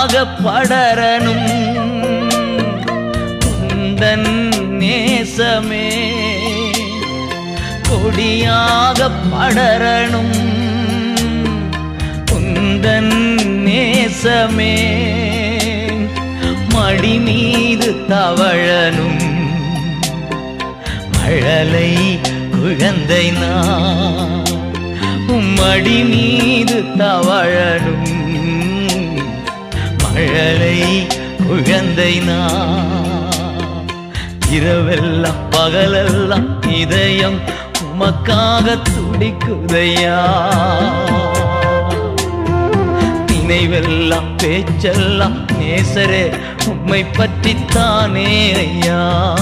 ஆக படரனும். குந்தன் நேசமே. கொடியாக படரணும் குந்தன் நேசமே. மடி மீது தவழனும். மழலை குழந்தை நான். மடி மீது தவழனும். ஏழை குழந்தை நான். இரவெல்லாம் பகலெல்லாம் இதயம் உமக்காக துடிக்குதையா. நினைவெல்லாம் பேச்செல்லாம் நேசரே உம்மை பற்றித்தானே ஐயா.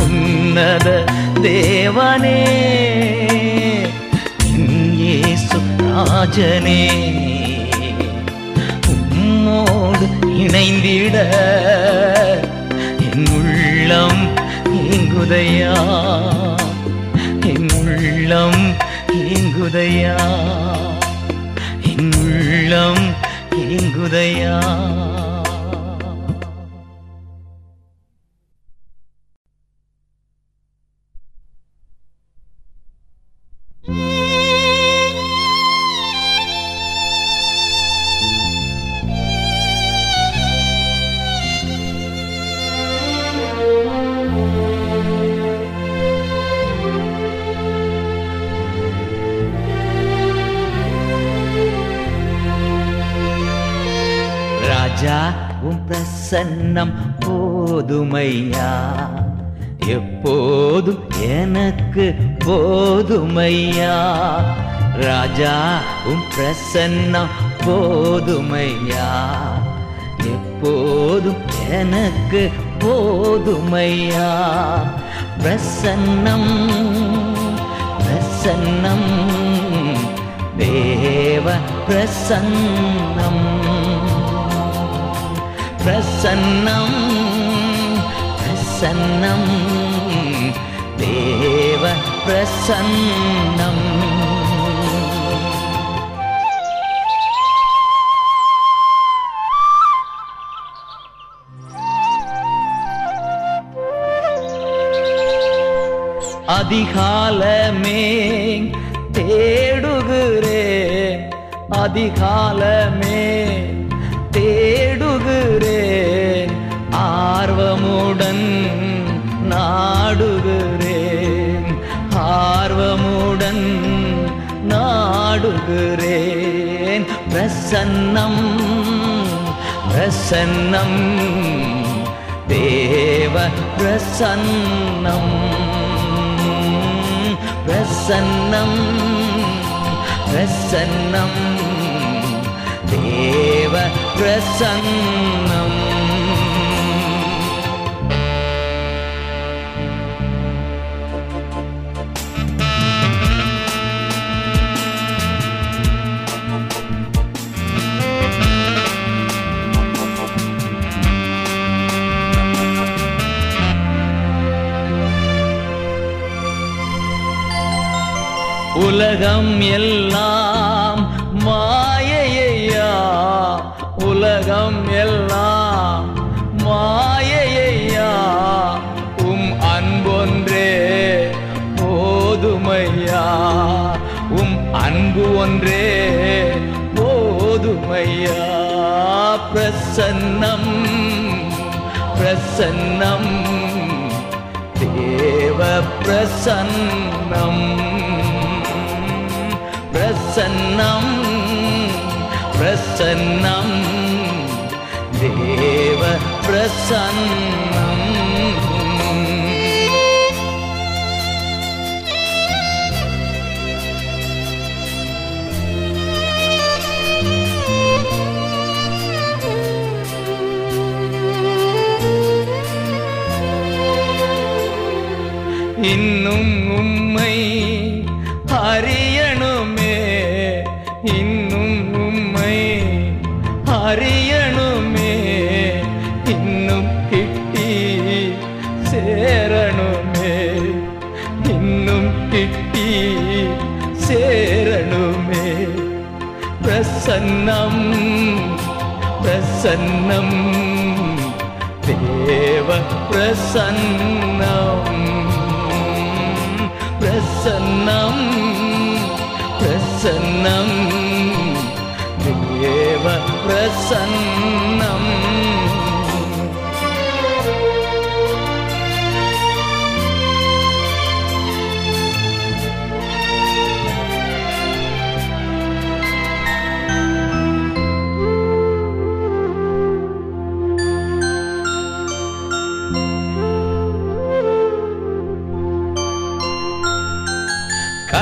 உன்னத தேவனே ராஜனே. இணைந்திட. என் உள்ளம் ஏங்குதையா? என் உள்ளம் ஏங்குதையா? என் உள்ளம் ஏங்குதையா? பிரசன்னா போதுமையா எப்போதும் எனக்கு போதுமையா? பிரசன்னம் பிரசன்னம் தேவ பிரசன்னம். பிரசன்னம் பிரசன்னம் தேவ பிரசன்னம். அதிகாலமே தேடுகிறேன். அதிகாலமே தேடுகிறேன். ஆர்வமுடன் நாடுகிறேன். ஆர்வமுடன் நாடுகிறேன். பிரசன்னம் பிரசன்னம் தேவ பிரசன்னம். प्रसन्नं प्रसन्नं देव प्रसन्न। உலகம் எல்லாம் மாயையா? உலகம் எல்லாம் மாயையா? உம் அன்பொன்றே போதுமையா? உம் அன்பு ஒன்றே போதுமையா? பிரசன்னம் பிரசன்னம் தேவ பிரசன்னம். प्रसन्नं प्रसन्नं देव प्रसन्न। प्रसन्नं एव प्रसन्नम् प्रसन्नम् प्रसन्नं देव प्रसन्न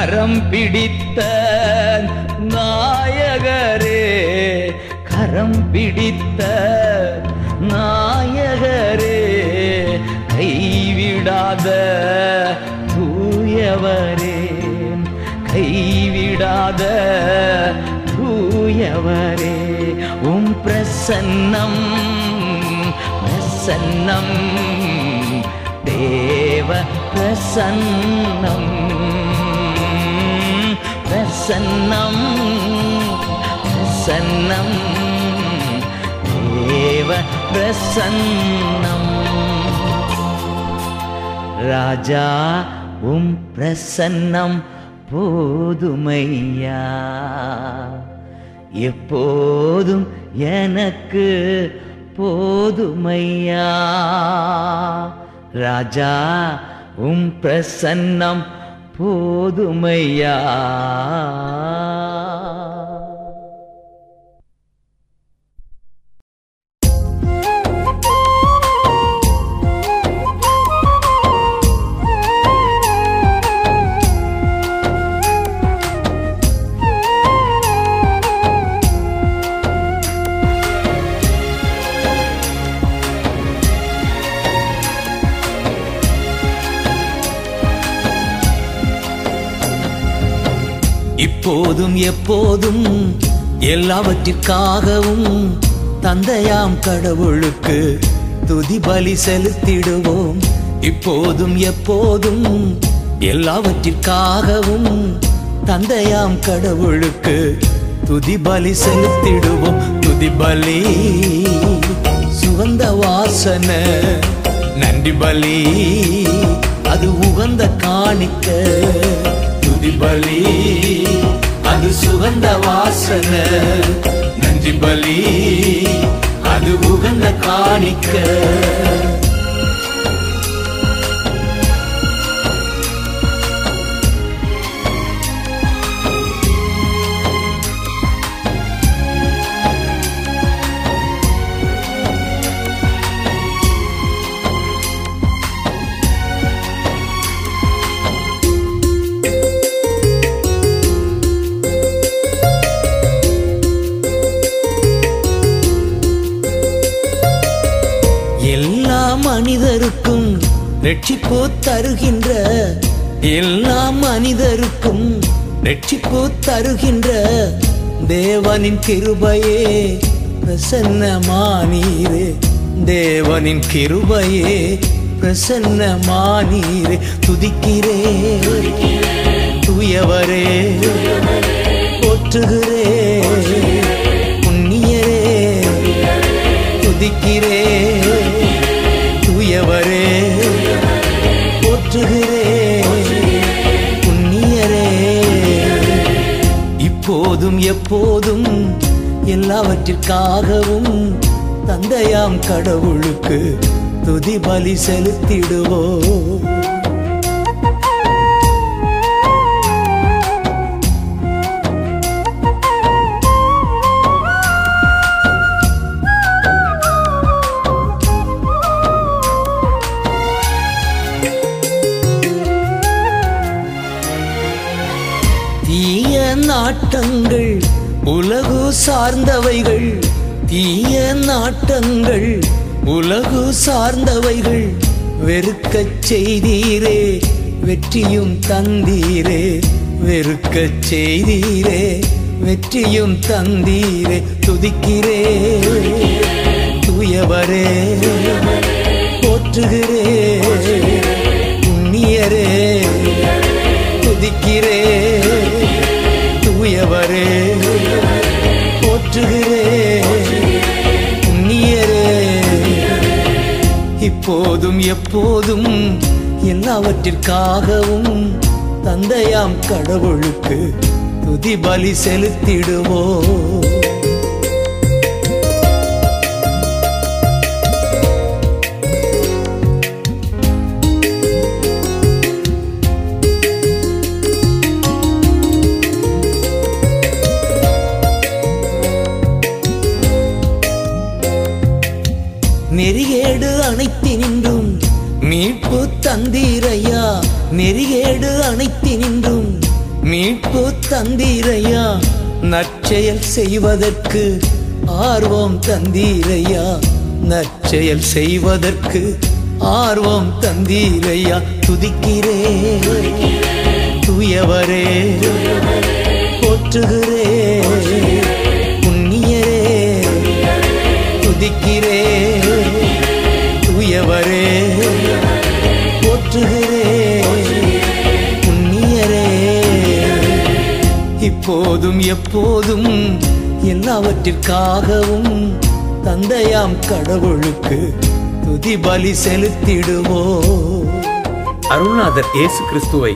கரம் பிடித்த நாயகரே கரம் பிடித்த நாயகரே கைவிடாத தூயவரே கைவிடாத தூயவரே உம் பிரசன்னம் பிரசன்னம் தேவ பிரசன்னம். சன்னம் சன்னம் தேவ பிரசன்னம் ராஜா உம் பிரசன்னம் போதுமையா எப்போதும் எனக்கு போதுமையா ராஜா உம் பிரசன்னம் போதுமையா? இப்போதும் எப்போதும் எல்லாவற்றிற்காகவும் தந்தையாம் கடவுளுக்கு துதி பலி செலுத்திடுவோம். இப்போதும் எப்போதும் எல்லாவற்றிற்காகவும் தந்தையாம் கடவுளுக்கு துதி பலி செலுத்திடுவோம். துதி பலி சுகந்த வாசனை நன்றி பலி அது உகந்த காணிக்க துதி பலி அது சுகந்த வாசனை. நன்றி பலி அது உகந்த காணிக்க. மனிதருக்கும் ரட்சிப்பு தருகின்ற எல்லா மனிதருக்கும் ரட்சிப்பு தருகின்ற தேவனின் கிருபையே பிரசன்னமானீரே. தேவனின் கிருபையே பிரசன்னமானீரே. துதிக்கிறே தூயவரே போற்றுகிறே புண்ணியரே. துதிக்கிறே தூயவரே போற்றுகிறே புண்ணியரே. இப்போதும் எப்போதும் எல்லாவற்றிற்காகவும் தந்தையாம் கடவுளுக்கு துதி பலி செலுத்திடுவோம். நாட்டங்கள் உலகு சார்ந்தவைகள் தீய நாட்டங்கள். உலகு சார்ந்தவைகள் வெறுக்கச் செய்தீரே வெற்றியும் தந்தீரே வெறுக்கச் செய்தீரே வெற்றியும் தந்தீரே துதிக்கிறே தூயவரே போற்றுகிறே புண்ணியரே துதிக்கிறே. இப்போதும் எப்போதும் எல்லாவற்றிற்காகவும் தந்தையாம் கடவுளுக்கு துதி பலி செலுத்திடுவோம். நற்செயல் செய்வதற்கு ஆர்வம் தந்தீரையா? நற்செயல் செய்வதற்கு ஆர்வம் தந்தீரையா? துதிக்கிறே தூயவரே போற்றுகிறே புண்ணியரே துதிக்கிறே தூயவரே இப்போதும் எப்போதும் எல்லாவற்றிற்காகவும் தந்தையாம் கடவுளுக்கு துதி பலி செலுத்திடுவோம் அருள்நாதர் இயேசு கிறிஸ்துவை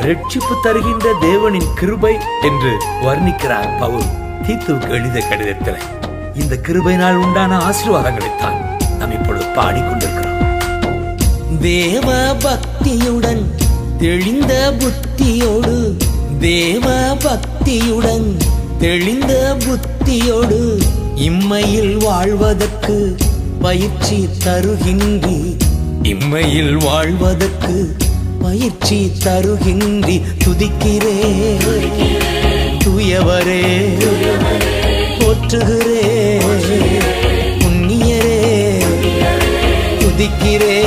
ரட்சிப்பு தருகின்ற தேவனின் கிருபை என்று வர்ணிக்கிறார் பவுல். தீத்துவுக்கு எழுதிய கடிதத்தில் இந்த கிருபையினால் உண்டான ஆசீர்வாதங்களைத்தான் நாம் இப்பொழுது பாடிக்கொண்டிருக்கிறோம். தேவ பக்தியுடன் தெளிந்த புத்தியோடு தேவ பக்தியுடன் தெளிந்த புத்தியோடு இம்மையில் வாழ்வதற்கு பயிற்சி தருகின்றி. இம்மையில் வாழ்வதற்கு பயிற்சி தருகின்றி. துதிக்கிறே தூயவரே போற்றுகிறே புண்ணியரே துதிக்கிறே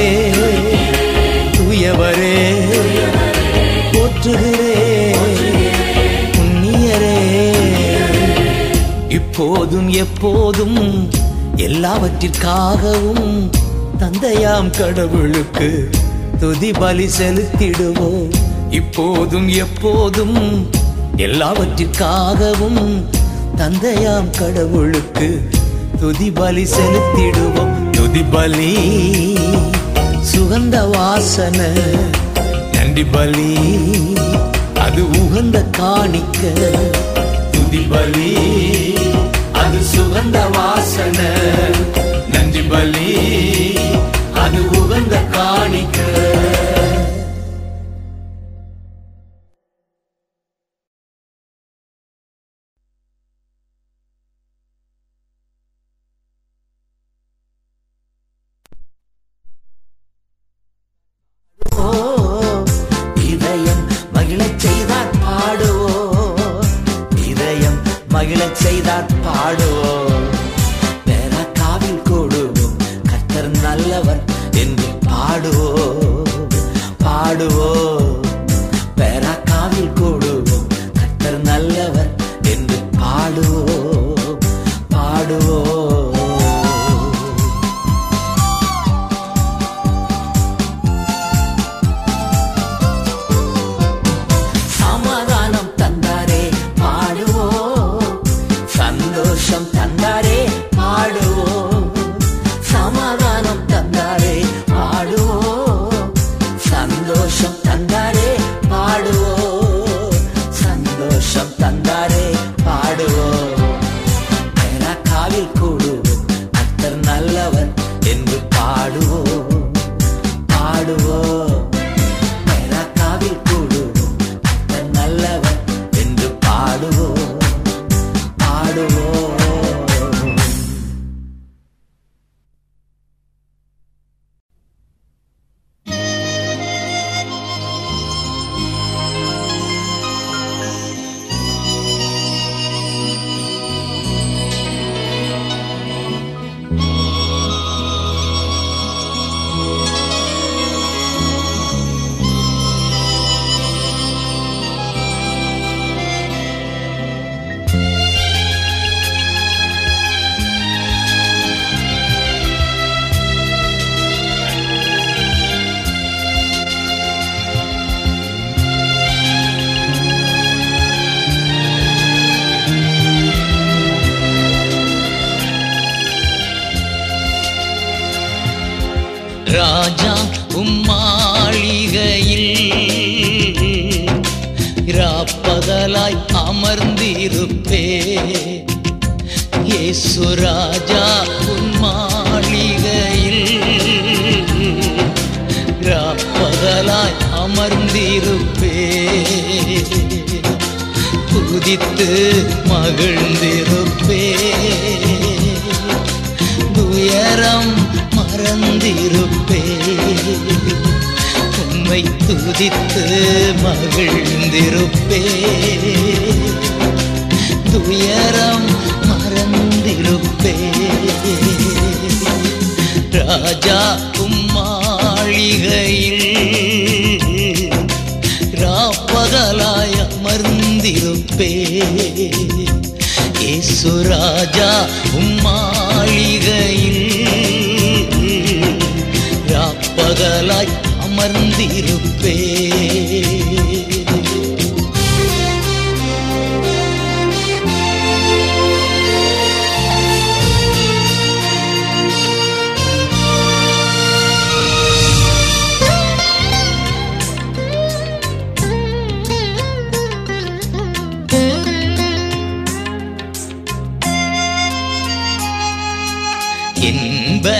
தூயவரே போற்றுகிறே. இப்போதும் எப்போதும் எல்லாவற்றிற்காகவும் தந்தையாம் கடவுளுக்கு துதி பலி செலுத்திடுவோம். இப்போதும் எப்போதும் எல்லாவற்றிற்காகவும் தந்தையாம் கடவுளுக்கு துதி பலி செலுத்திடுவோம். துதி பலி சுகந்த வாசனை நன்றி பலி அது உகந்த காணிக்க. துதி பலி சுகந்த வாசனை நன்றி பலி அது உகந்த காணிக்க.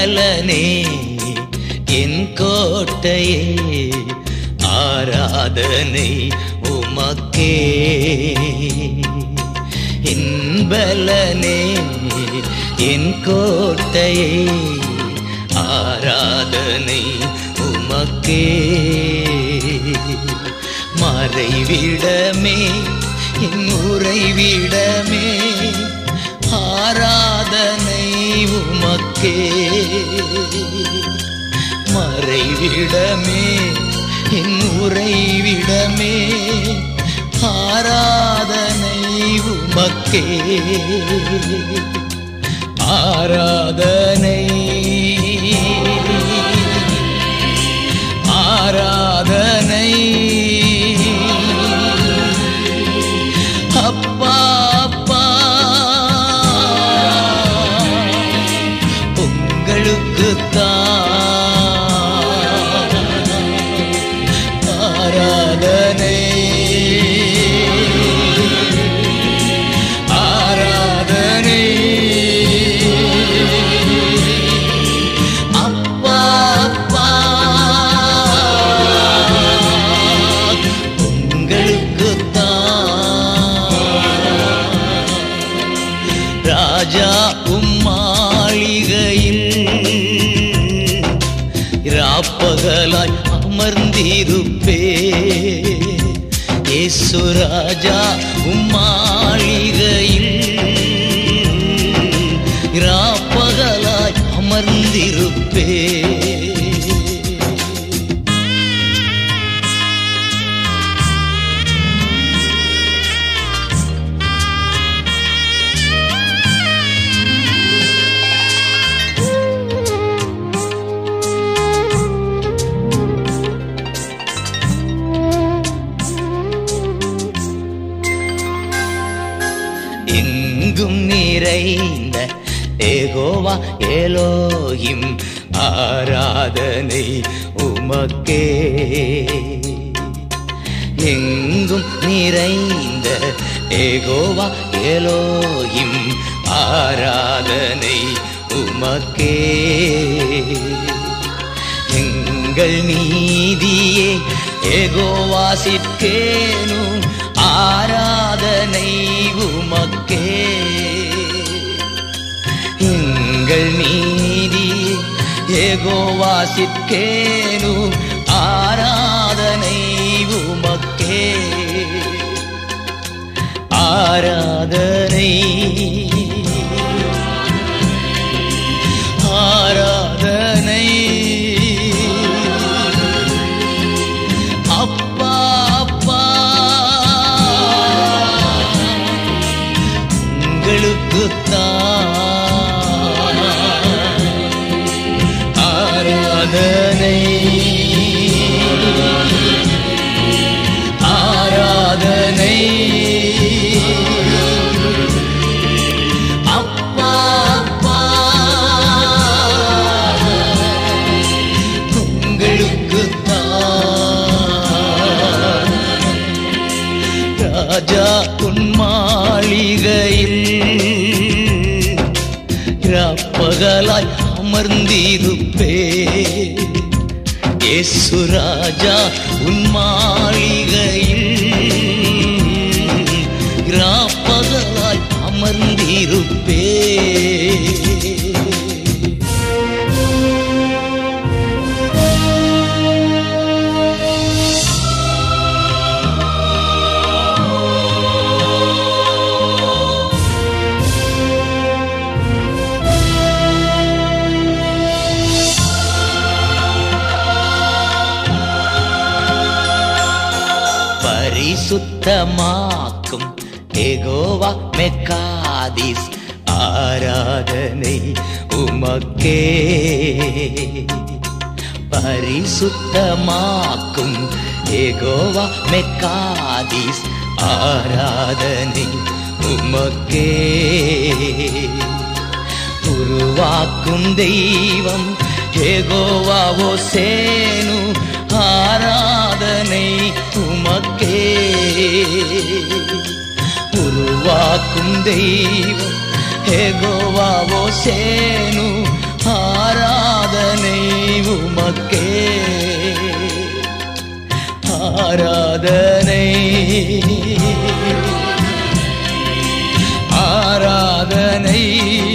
நலனே என் கோட்டையே ஆராதனை உமக்கே. இன்பலனே என் கோட்டையே ஆராதனை உமக்கே. மறைவிடமே என் உறைவிடமே ஆராதனை உமக்கே. மறைவிடமே என் உறைவிடமே ஆராதனை உமக்கே. ஆராதனை ஆரா ராப்பகலாய் அமர்ந்திருப்பே. இயேசு ராஜா உம்மாளிகையில் ராப்பகலாய் அமர்ந்திருப்பே. எலோகிம் ஆராதனை உமக்கே. எங்கும் நிறைந்த ஏகோவா எலோகிம் ஆராதனை உமக்கே. எங்கள் நீதியே ஏகோவாசிற்கேனும் ஆராதனை. ஏகோவாசிற்கேனும் ஆராதனை உமக்கே ஆராதனை ஆராதனை அப்பா அப்பா உங்களுக்குத்தான் அமர்ந்திருப்பே இயேசு ராஜா உன் சுத்தமாக்கும் ஏகோவா மெக்காதீஸ் ஆராதனை உமக்கே. உருவாக்கும் தெய்வம் ஏகோவாவோ சேனு ஆராதனை உமக்கே. உருவாக்கும் தெய்வம் ஏகோவாவோ சேனு ஆரா ஆராதனை உமக்கே ஆராதனை. ஆராதனை.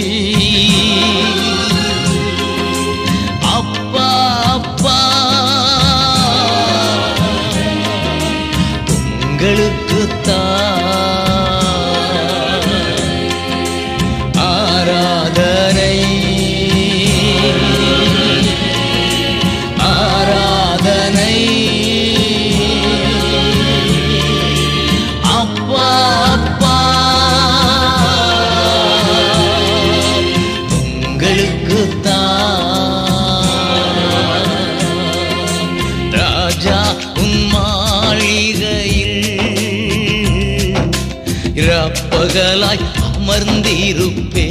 மகளாய் அமர்ந்திருப்பே.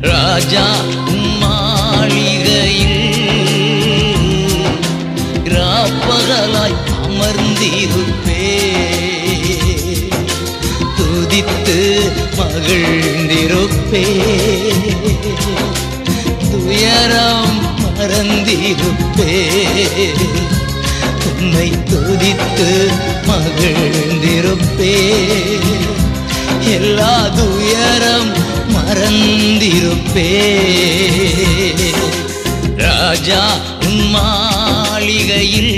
ராஜா மாளிகையில் ராப்பகலாய் அமர்ந்திருப்பே. துதித்து மகிழ்ந்திருப்பே. துயரம் மறந்திருப்பே. உம்மை துதித்து மகிழ்ந்திருப்பே. எல்லா துயரம் மறந்திருப்பே. ராஜா உன் மாளிகையில்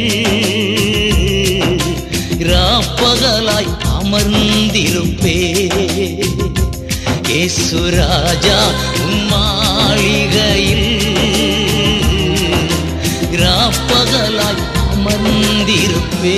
ராப்பகலாய் அமர்ந்திருப்பே. ஏசு ராஜா உன் மாளிகையில் ராப்பகலாய் அமர்ந்திருப்பே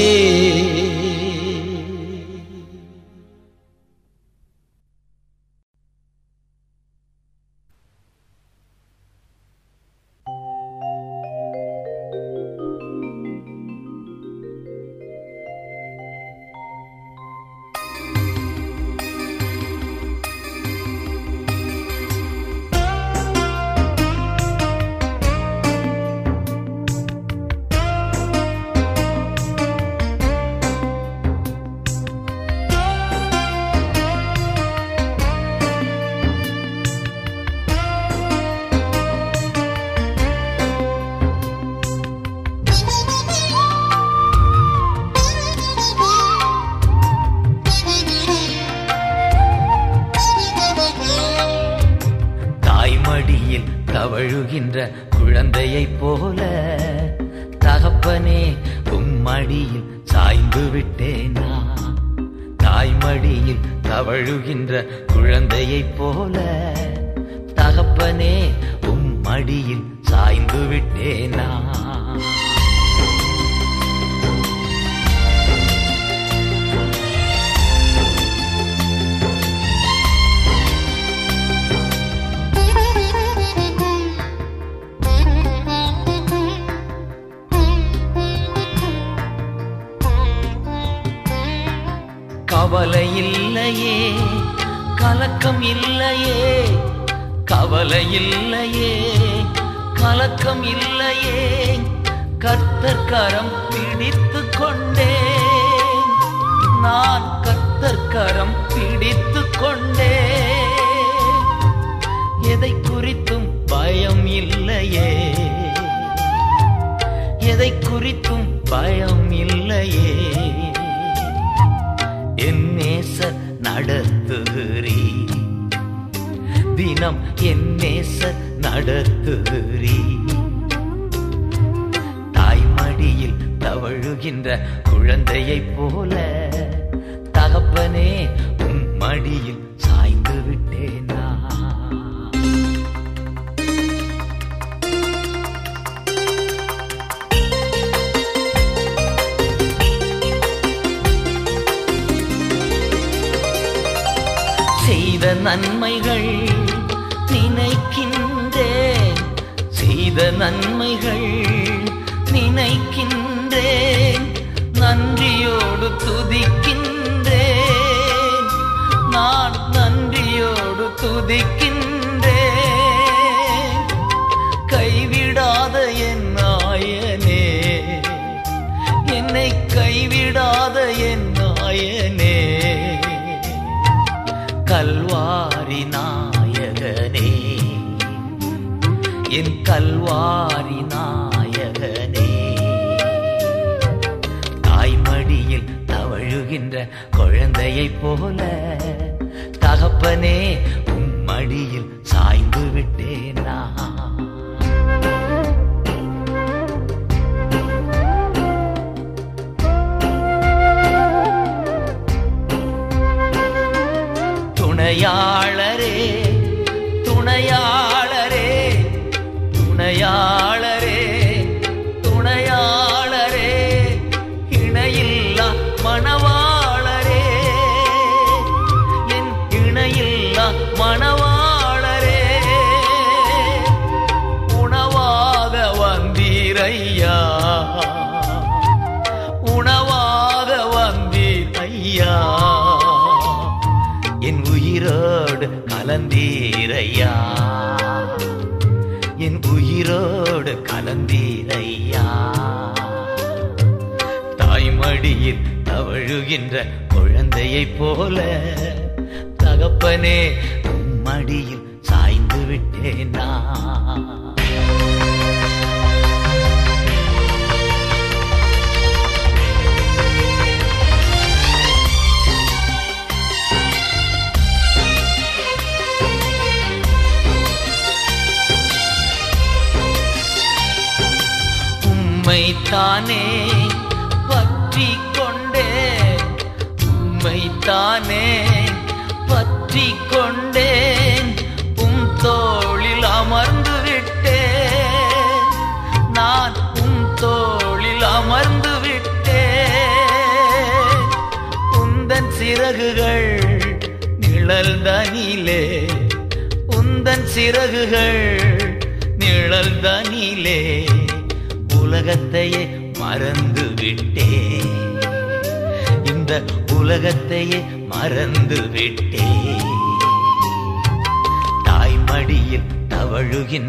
கவலை இல்லையே கலக்கம் இல்லையே கர்த்தர் கரம் பிடித்து கொண்டேன். நான் கர்த்தர் கரம் பிடித்து கொண்டேன். எதை குறித்தும் பயம் இல்லையே எதை குறித்தும் பயம் இல்லையே. என் நேசர் நடத்துகிறீ தினம் என் நேசர் நடத்துகிறீ தாய்மடியில் தவழுகின்ற குழந்தையைப் போல தகப்பனே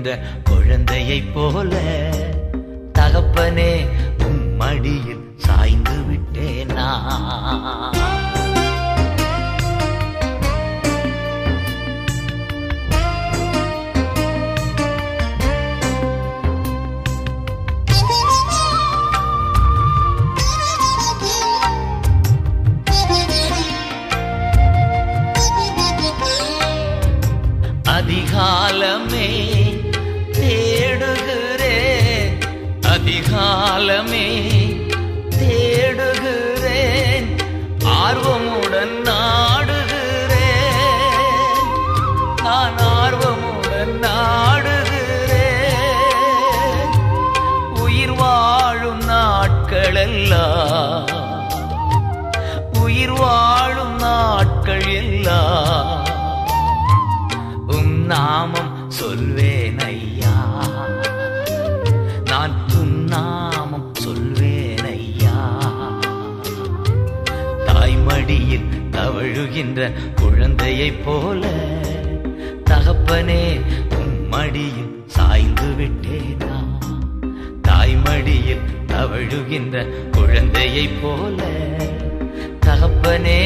தவழுகின்ற குழந்தையைப் போல தகப்பனே உம் மடியில் சாய்ந்து விட்டேனா? காலமே அழுகின்ற குழந்தையைப் போல தகப்பனே உம்மடியில் சாய்ந்து விட்டேனா? தாய்மடியில் தவழுகின்ற குழந்தையைப் போல தகப்பனே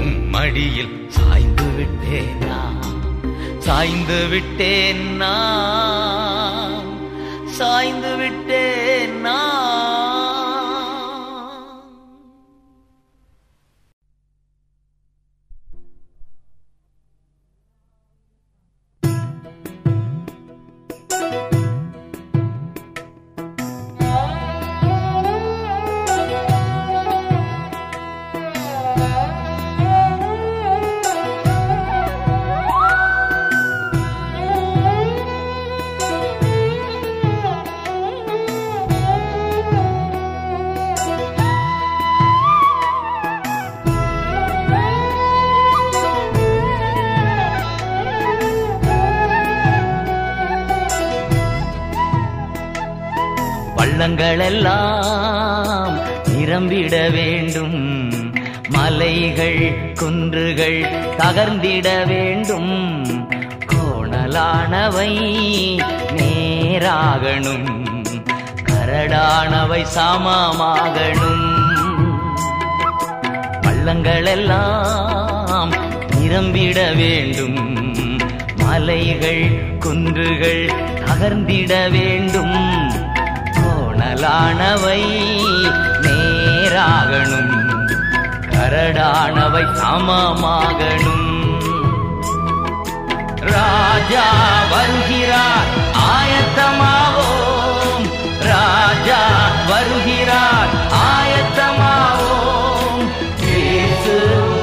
உம்மடியில் சாய்ந்து விட்டேனா? சாய்ந்து விட்டேன் நான் சாய்ந்து விட்டேன் நான் நிரம்பிட வேண்டும். மலைகள் குன்றுகள் தகர்ந்திட வேண்டும். கோணலானவை நேராகணும். கரடானவை சமமாகணும். பள்ளங்களெல்லாம் நிரம்பிட வேண்டும். மலைகள் குன்றுகள் தகர்ந்திட வேண்டும். கோணலானவை நேராகணும் கரடானவை சமமாகணும். ராஜா வருகிறார் ஆயத்தமாவோம். ராஜா வருகிறார் ஆயத்தமாவோம். இயேசு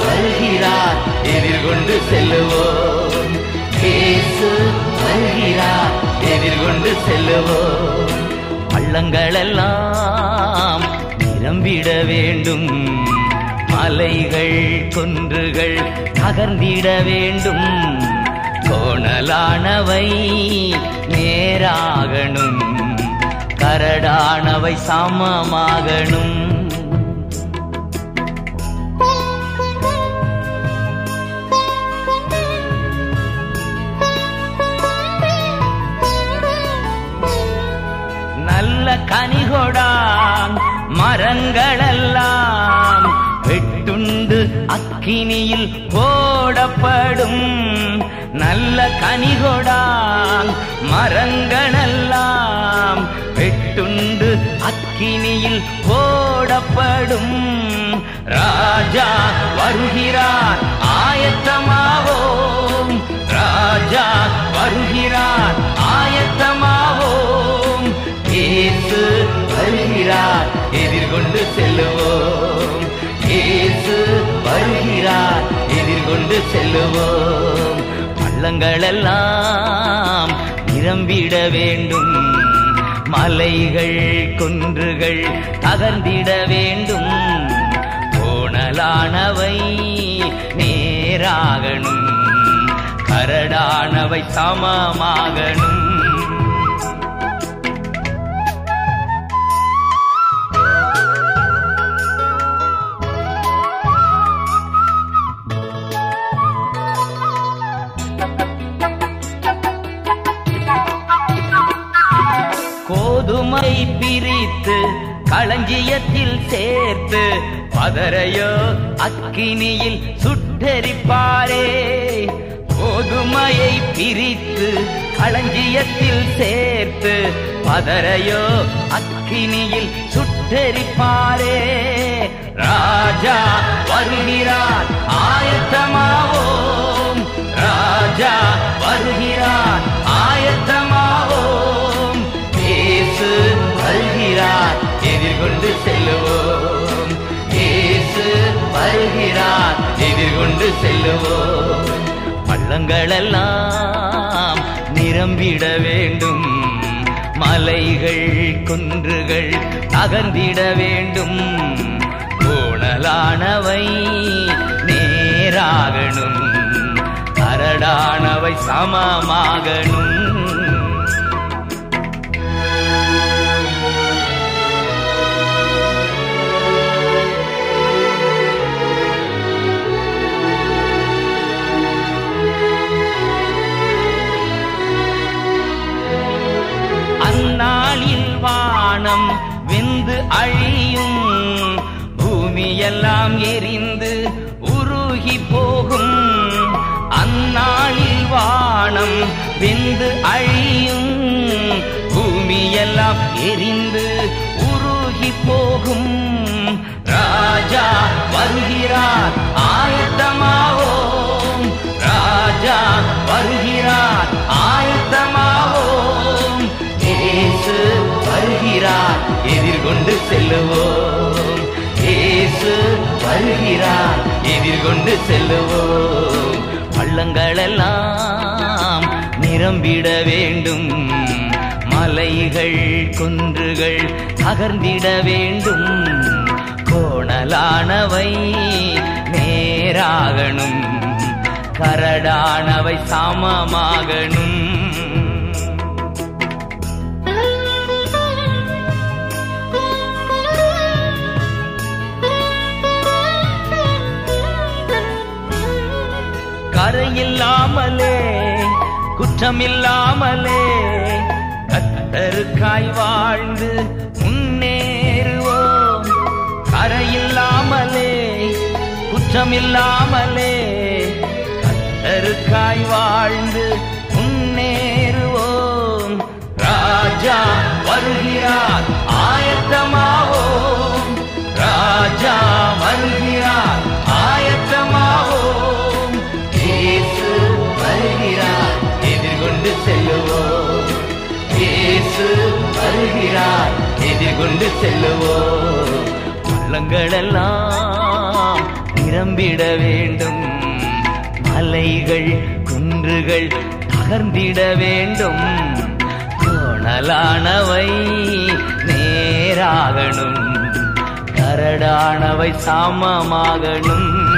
வருகிறார் எதிர்கொண்டு செல்லுவோம். இயேசு வருகிறார் எதிர்கொண்டு செல்லுவோம். பள்ளங்களெல்லாம் நிரம்பிட வேண்டும். மலைகள் குன்றுகள் நகர்ந்திட வேண்டும். கோணலானவை நேராகணும். கரடானவை சமமாகணும். கரங்களெல்லாம் வெட்டுண்டு அக்கினியில் போடப்படும் நல்ல கனிகொடால் மரங்களெல்லாம் வெட்டுண்டு அக்கினியில் போடப்படும். ராஜா வருகிறார். செல்லுவோம். பள்ளங்களெல்லாம் நிரம்பிட வேண்டும். மலைகள் குன்றுகள் அகர்ந்திட வேண்டும். கோணலானவை நேராகணும். கரடானவை சமமாகணும். களஞ்சியத்தில் சேர்த்து பதறையோ அக்கினியில் சுட்டரிப்பாரே. கோதுமையை பிரித்து களஞ்சியத்தில் சேர்த்து பதறையோ அக்கினியில் சுட்டரிப்பாரே. ராஜா வருகிறார் ஆயத்தமாவோம். ராஜா வருகிறார் ஆயத்தமாவோம். இயேசு வருகிறார் கொண்டு செல்லுவோம். இயேசு வருகிறார் எதிர்கொண்டு செல்லுவோம். பள்ளங்களெல்லாம் நிரம்பிட வேண்டும். மலைகள் குன்றுகள் அகந்திட வேண்டும். கோணலானவை நேராகணும். கரடானவை சமமாகணும். வானம் வெந்து அழியும். பூமியெல்லாம் எரிந்து உருகி போகும். அந்நாளில் வானம் வெந்து அழியும். பூமியெல்லாம் எரிந்து உருகி போகும். ராஜா வருகிறார் ஆயத்தமாவோம். ராஜா வருகிறார் ஆயத்தமா வருகிறார். எதிர்கொண்டு செல்லுவோம். இயேசு வருகிறார். எதிர்கொண்டு செல்லுவோம். பள்ளங்களெல்லாம் நிரம்பிட வேண்டும். மலைகள் குன்றுகள் அகர்ந்திட வேண்டும். கோணலானவை நேராகணும். கரடானவை சமமாகணும். கரையில்லாமலே குற்றமில்லாமலே கத்தருக்காய் வாழ்ந்து முன்னேறுவோம். கரையில்லாமலே குற்றமில்லாமலே கத்தருக்காய் வாழ்ந்து முன்னேறுவோம். ராஜா வருகிறார் ஆயத்தமாவோம். ராஜா வருகிறார் இயேசு வருகிறார். எதிர்கொண்டு செல்லுவோம். உள்ளங்களெல்லாம் நிரம்பிட வேண்டும். மலைகள் குன்றுகள் தகர்ந்திட வேண்டும். கோணலானவை நேராகணும். கரடானவை சாமமாகணும்.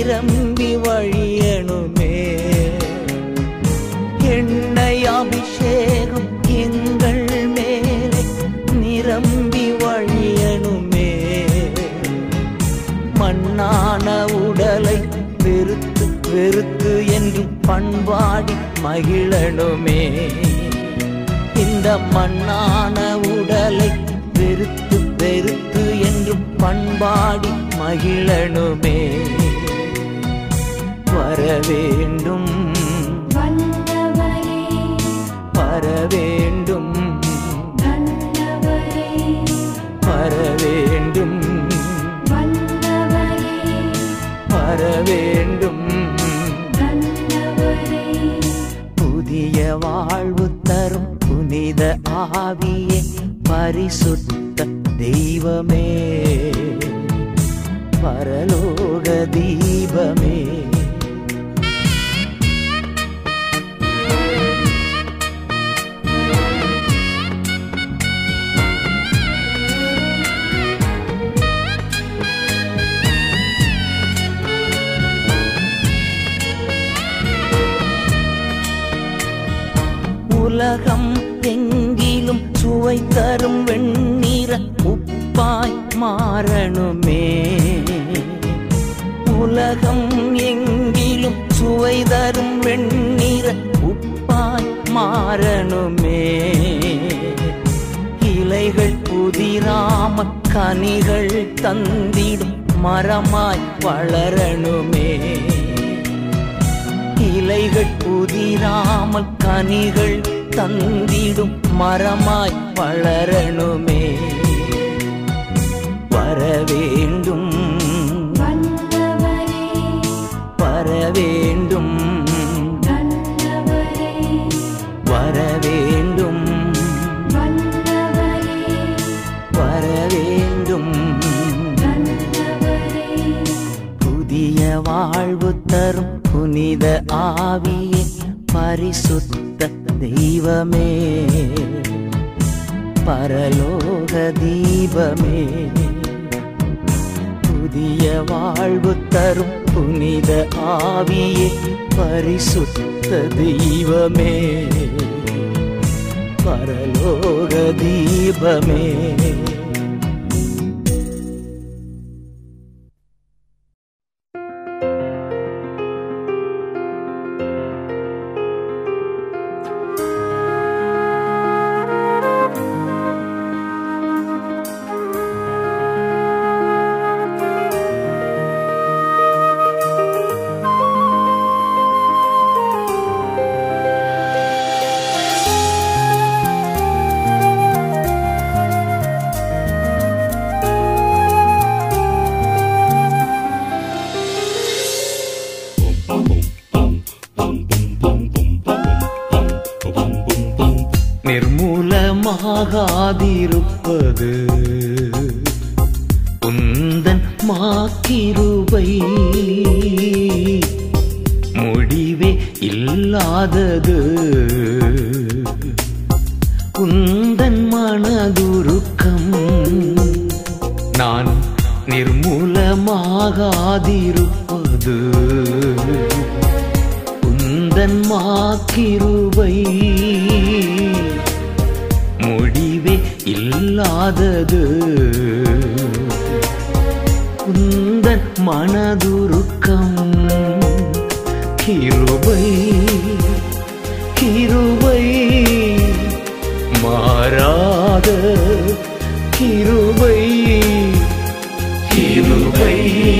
நிரம்பி வழியணுமே. எண்ணெய் அபிஷேகம் எங்கள் மேலே நிரம்பி வழியணுமே. மண்ணான உடலை வெறுத்து வெறுத்து என்று பண்பாடி மகிழணுமே. இந்த மண்ணான உடலை வெறுத்து வெறுத்து என்று பண்பாடி மகிழணுமே. வர வேண்டும் வர வேண்டும் வர வேண்டும் வர வேண்டும் புதிய வாழ்வு தரும் புனித ஆவியே பரிசுத்த தெய்வமே. பரலோக தீபமே. சுவை தரும் வெண்ணீர உப்பாய் மாறணுமே. உலகம் எங்கிலும் சுவை தரும் வெண்ணீர உப்பாய் மாறணுமே. இலைகள் புதிராம கனிகள் தந்திடும் மரமாய் வளரணுமே. இலைகள் புதிராமல் கனிகள் தந்திடும் மரமாய் வளரணுமே. வர வேண்டும் வர வேண்டும் வர வேண்டும் வர வேண்டும் புதிய வாழ்வு தரும் புனித ஆவியே பரிசுத்த தெய்வமே. பரலோக தீபமே புதிய வாழ்வு தரும் புனித ஆவியே பரிசுத்த தெய்வமே. பரலோக தீபமே கிருபை. கிருபை.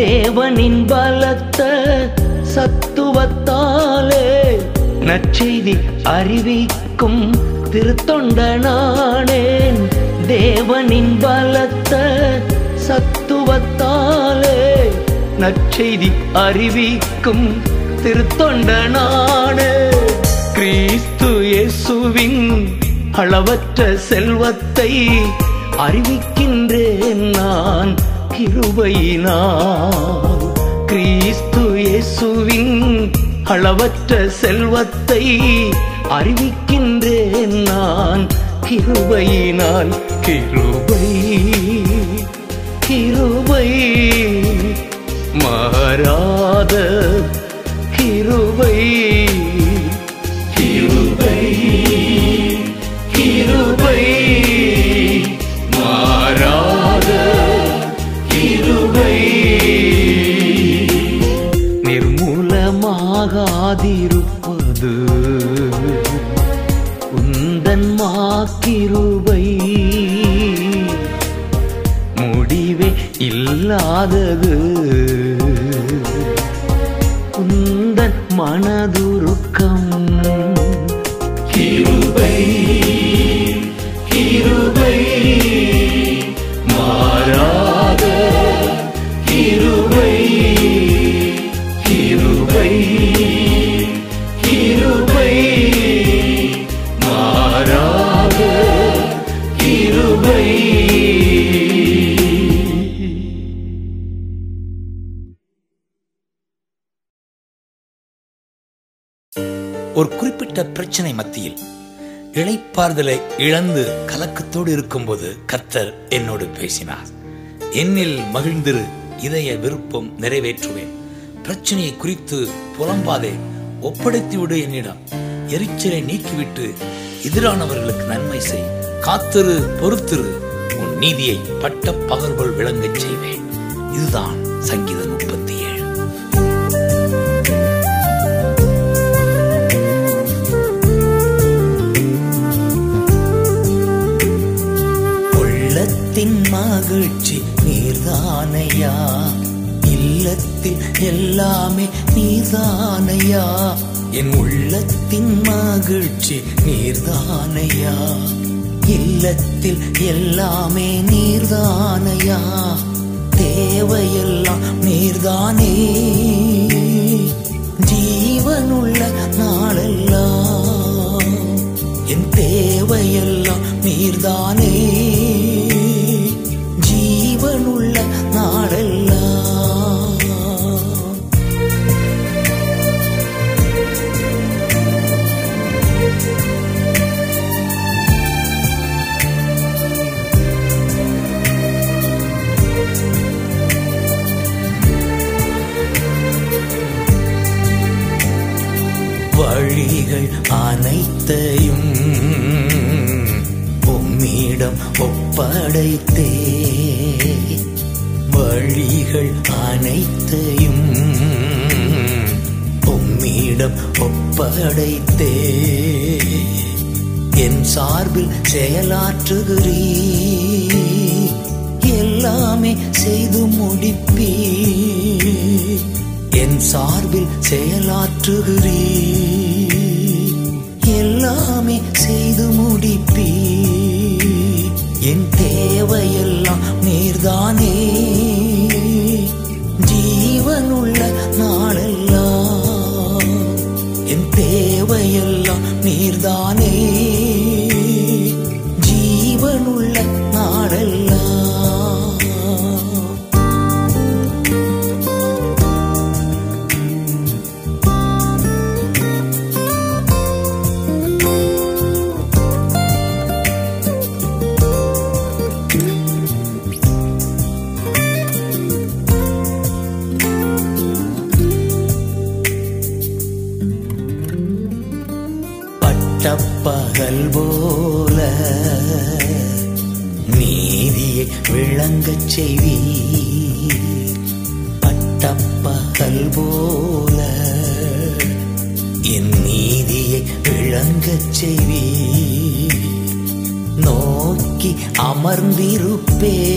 தேவனின் பலத்த சத்துவத்தாலே நற்செய்தி அறிவிக்கும் திருத்தொண்டனானேன். தேவனின் பலத்த சத்துவத்தாலே நற்செய்தி அறிவிக்கும் திருத்தொண்டனானே. கிறிஸ்து இயேசுவின் அளவற்ற செல்வத்தை அறிவிக்கின்றேன் நான். கிருபையினால் கிறிஸ்து இயேசுவின் அளவற்ற செல்வத்தை அறிவிக்கின்றேன் நான். கிருபையினால் கிருபை கிருபை. மாறாத கிருபை. இல்லாதது ஆறுதலை இழந்து கலக்கத்தோடு இருக்கும்போது கர்த்தர் என்னோடு பேசினார். என்னில் மகிழ்ந்திரு இதய விருப்பம் நிறைவேற்றுவேன். பிரச்சனையை குறித்து புலம்பாதே ஒப்படைத்து விடு என்னிடம். எரிச்சலை நீக்கிவிட்டு எதிரானவர்களுக்கு நன்மை செய். காத்திரு பொறுத்திரு. உன் நீதியை பட்ட பகர்வுகள் விளங்கச் செய்வேன். இதுதான் சங்கீதம். இல்லத்தின் மகிழ்ச்சி நீர்தானையா? இல்லத்தில் எல்லாமே நீர்தானையா? என் உள்ளத்தின் மகிழ்ச்சி நீர்தானையா? இல்லத்தில் எல்லாமே நீர்தானையா? தேவையெல்லாம் நீர்தானே? ஜீவனுள்ள நாளெல்லாம் என் தேவையெல்லாம் நீர்தானே? வழிகள் அனைத்தையும் உம்மிடம் ஒப்படைத்தே வழிகள் அனைத்தையும் உம்மிடம் ஒப்படைத்தே என் சார்பில் செயலாற்றுகிறீ எல்லாமே செய்து முடிப்பீ என் சார்பில் செயலாற்றுகிறீ எல்லாமே செய்து முடிப்பீ என் தேவையெல்லாம் நீர்தானே. ஜீவனுள்ள நாளெல்லாம் என் தேவையெல்லாம் நீர்தானே. இருக்கச் செய்வி பட்டப்பகல் போல. என் நீதியை விளங்கச் செய்வி நோக்கி அமர்ந்திருப்பே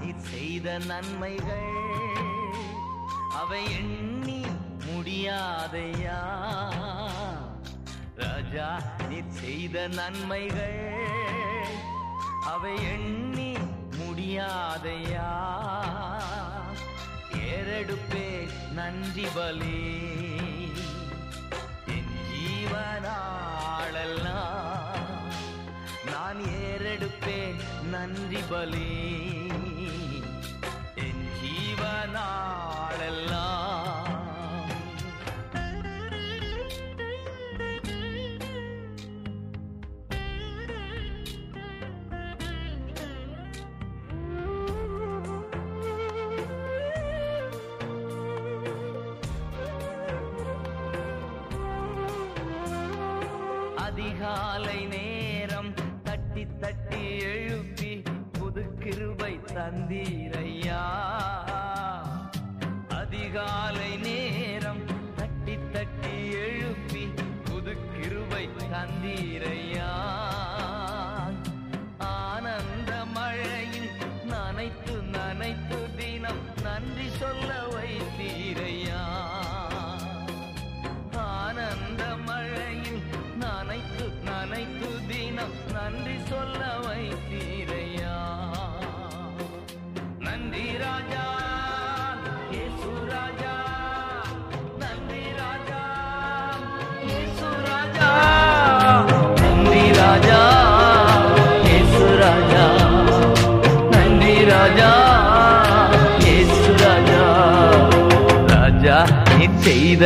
நீ செய்த நன்மைகள் அவை எண்ணி முடியாதையா? ராஜா நீ செய்த நன்மைகள் அவை எண்ணி முடியாதையா? ஏறெடுப்பே நன்றி பலி. என் ஜீவனாளெல்லாம் நான் ஏறெடுப்பேன் நன்றி பலே. ஜீவனாளெல்லாம்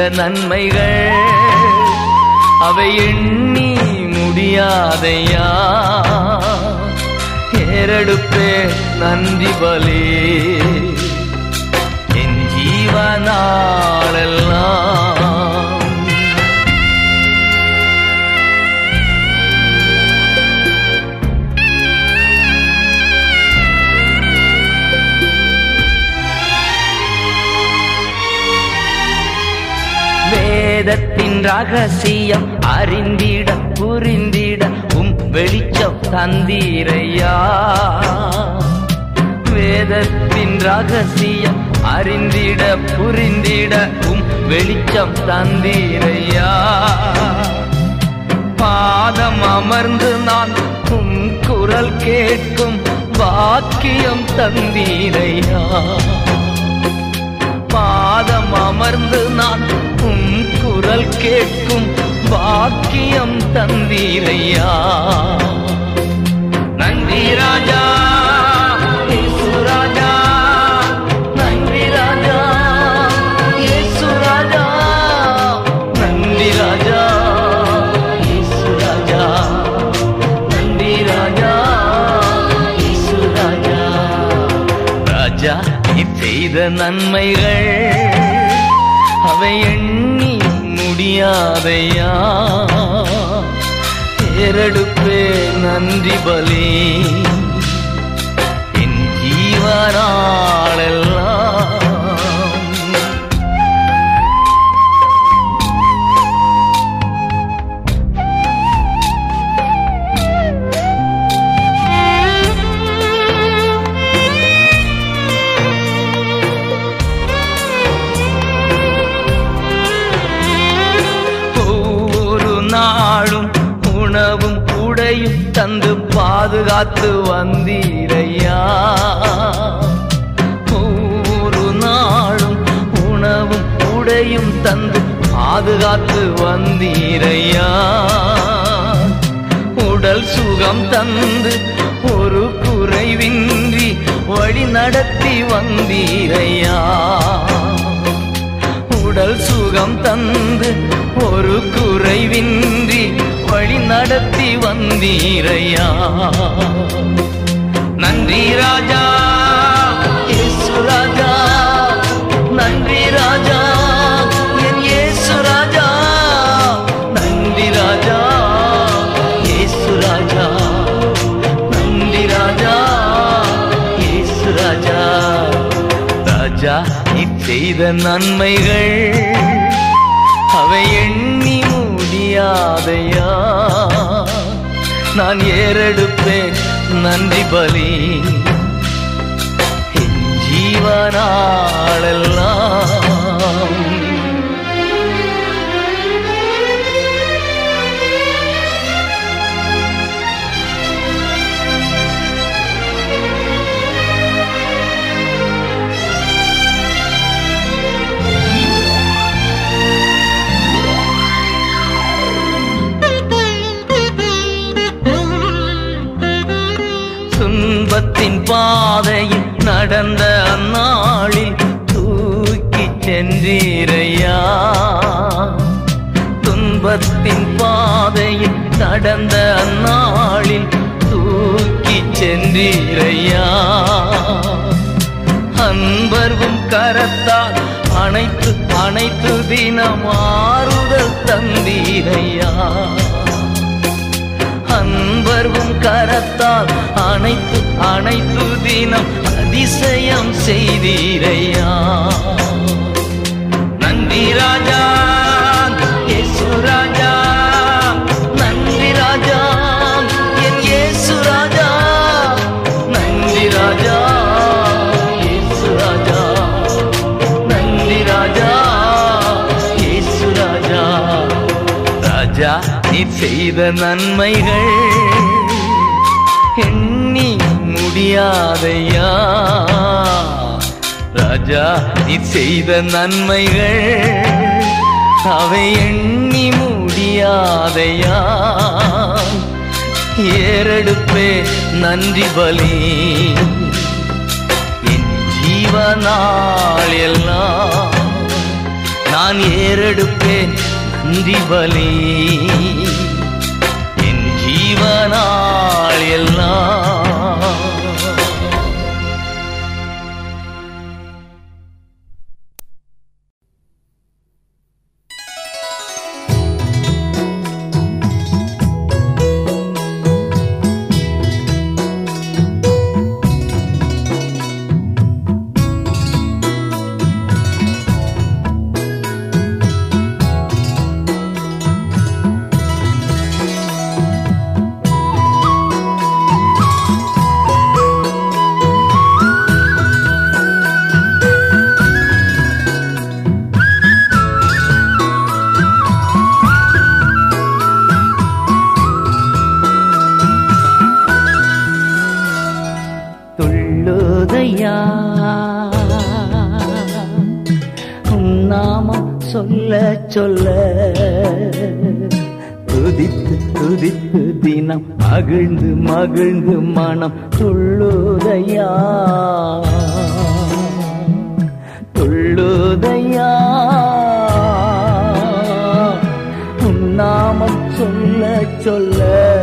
நன்மைகள். அவை எண்ணி முடியாதையா? ஏறெடுப்பே நன்றி பலே. என் ஜீவனாளெல்லாம் ரகசியம் அறிந்திட புரிந்திட உம் வெளிச்சம் தந்தீரையா? வேதத்தின் ரகசியம் அறிந்திட புரிந்திட உம் வெளிச்சம் தந்தீரையா? பாதம் அமர்ந்து நான் உம் குரல் கேட்கும் வாக்கியம் தந்தீரையா? பாதம் அமர்ந்து நான் உம் குரல் கேட்கும் பாக்கியம் தந்தீரையா? நன்றி ராஜா ராஜா நீ செய்த நன்மைகள் அவை எண்ணி முடியாதையா ஏறெடுப்பே நன்றி பலி தந்து பாதுகாத்து வந்தீரையா? உடல் சுகம் தந்து ஒரு குறைவின்றி வழி நடத்தி வந்தீரையா? உடல் சுகம் தந்து ஒரு குறைவின்றி வழி நடத்தி வந்தீரையா? நன்றி ராஜா ராஜா நன்றி ராஜா. செய்த நன்மைகள் அவை எண்ணி முடியாதையா? நான் ஏறெடுப்பேன் நன்றி பலி. ஜீவனாளெல்லாம் கடந்த அந்நாளில் தூக்கி சென்றீரையா? துன்பத்தின் பாதையில் கடந்த அந்நாளில் தூக்கி சென்றீரையா? அன்பர்வும் கரத்தால் அனைத்து அனைத்து தினம் ஆறுதல் தந்தீரையா? அன்பர்வும் கரத்தால் அனைத்து அனைத்து தினம் அதிசயம் செய்தீரையா? நன்றி ராஜா இயேசு ராஜா நன்றி ராஜா என் இயேசு ராஜா நன்றி ராஜா இயேசு ராஜா நன்றி ராஜா இயேசு ராஜா. ராஜா நீ செய்த நன்மைகள் முடியாதையா? ராஜா நீ செய்த நன்மைகள் அவை எண்ணி முடியாதையா? ஏறெடுப்பே நன்றி பலி. என் ஜீவனால் எல்லாம் நான் ஏறெடுப்பேன் நன்றி பலி. என் ஜீவனால் எல்லாம் துள்ளுதையா உன் நாமம் சொல்ல சொல்ல. துதித்து துதித்து தினம் மகிழ்ந்து மகிழ்ந்து மனம் துள்ளுதையா? துள்ளுதையா? உன் நாமம் சொல்ல சொல்ல.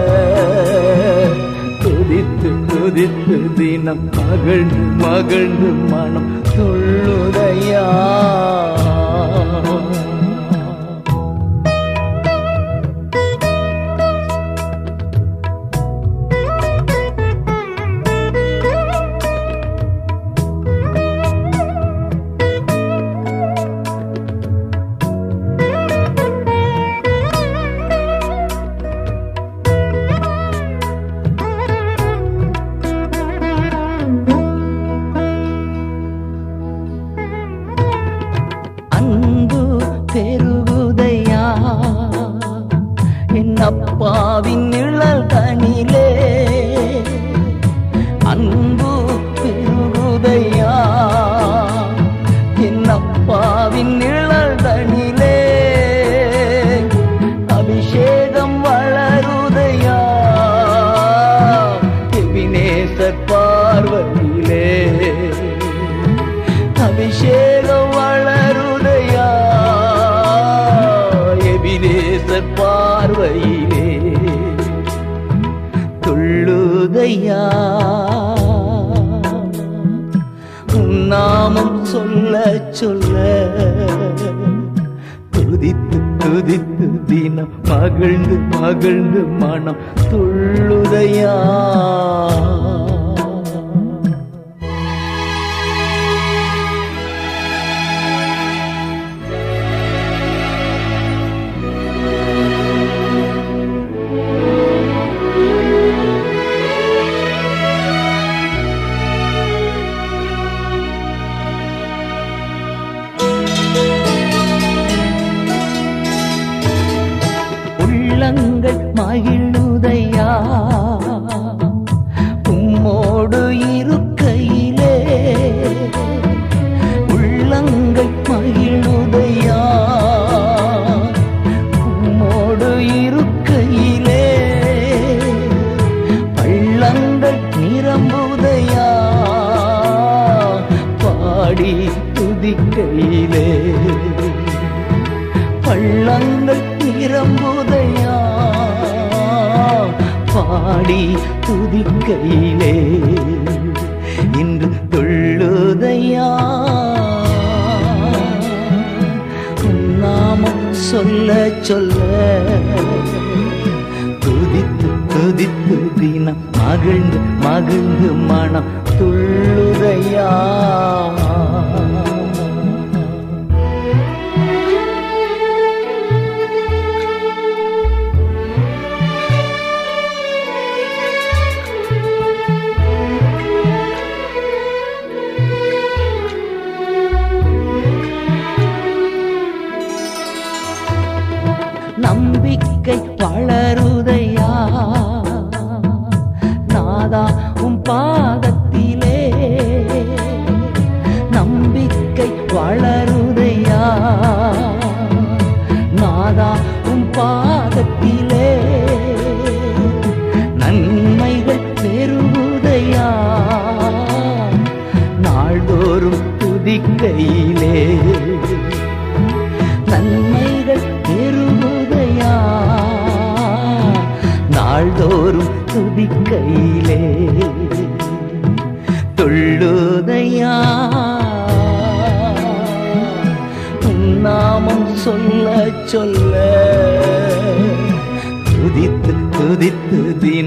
துதித்து தினம் மகிழ்ந்து மகிழ்ந்து மனம் சொல்லுதையா?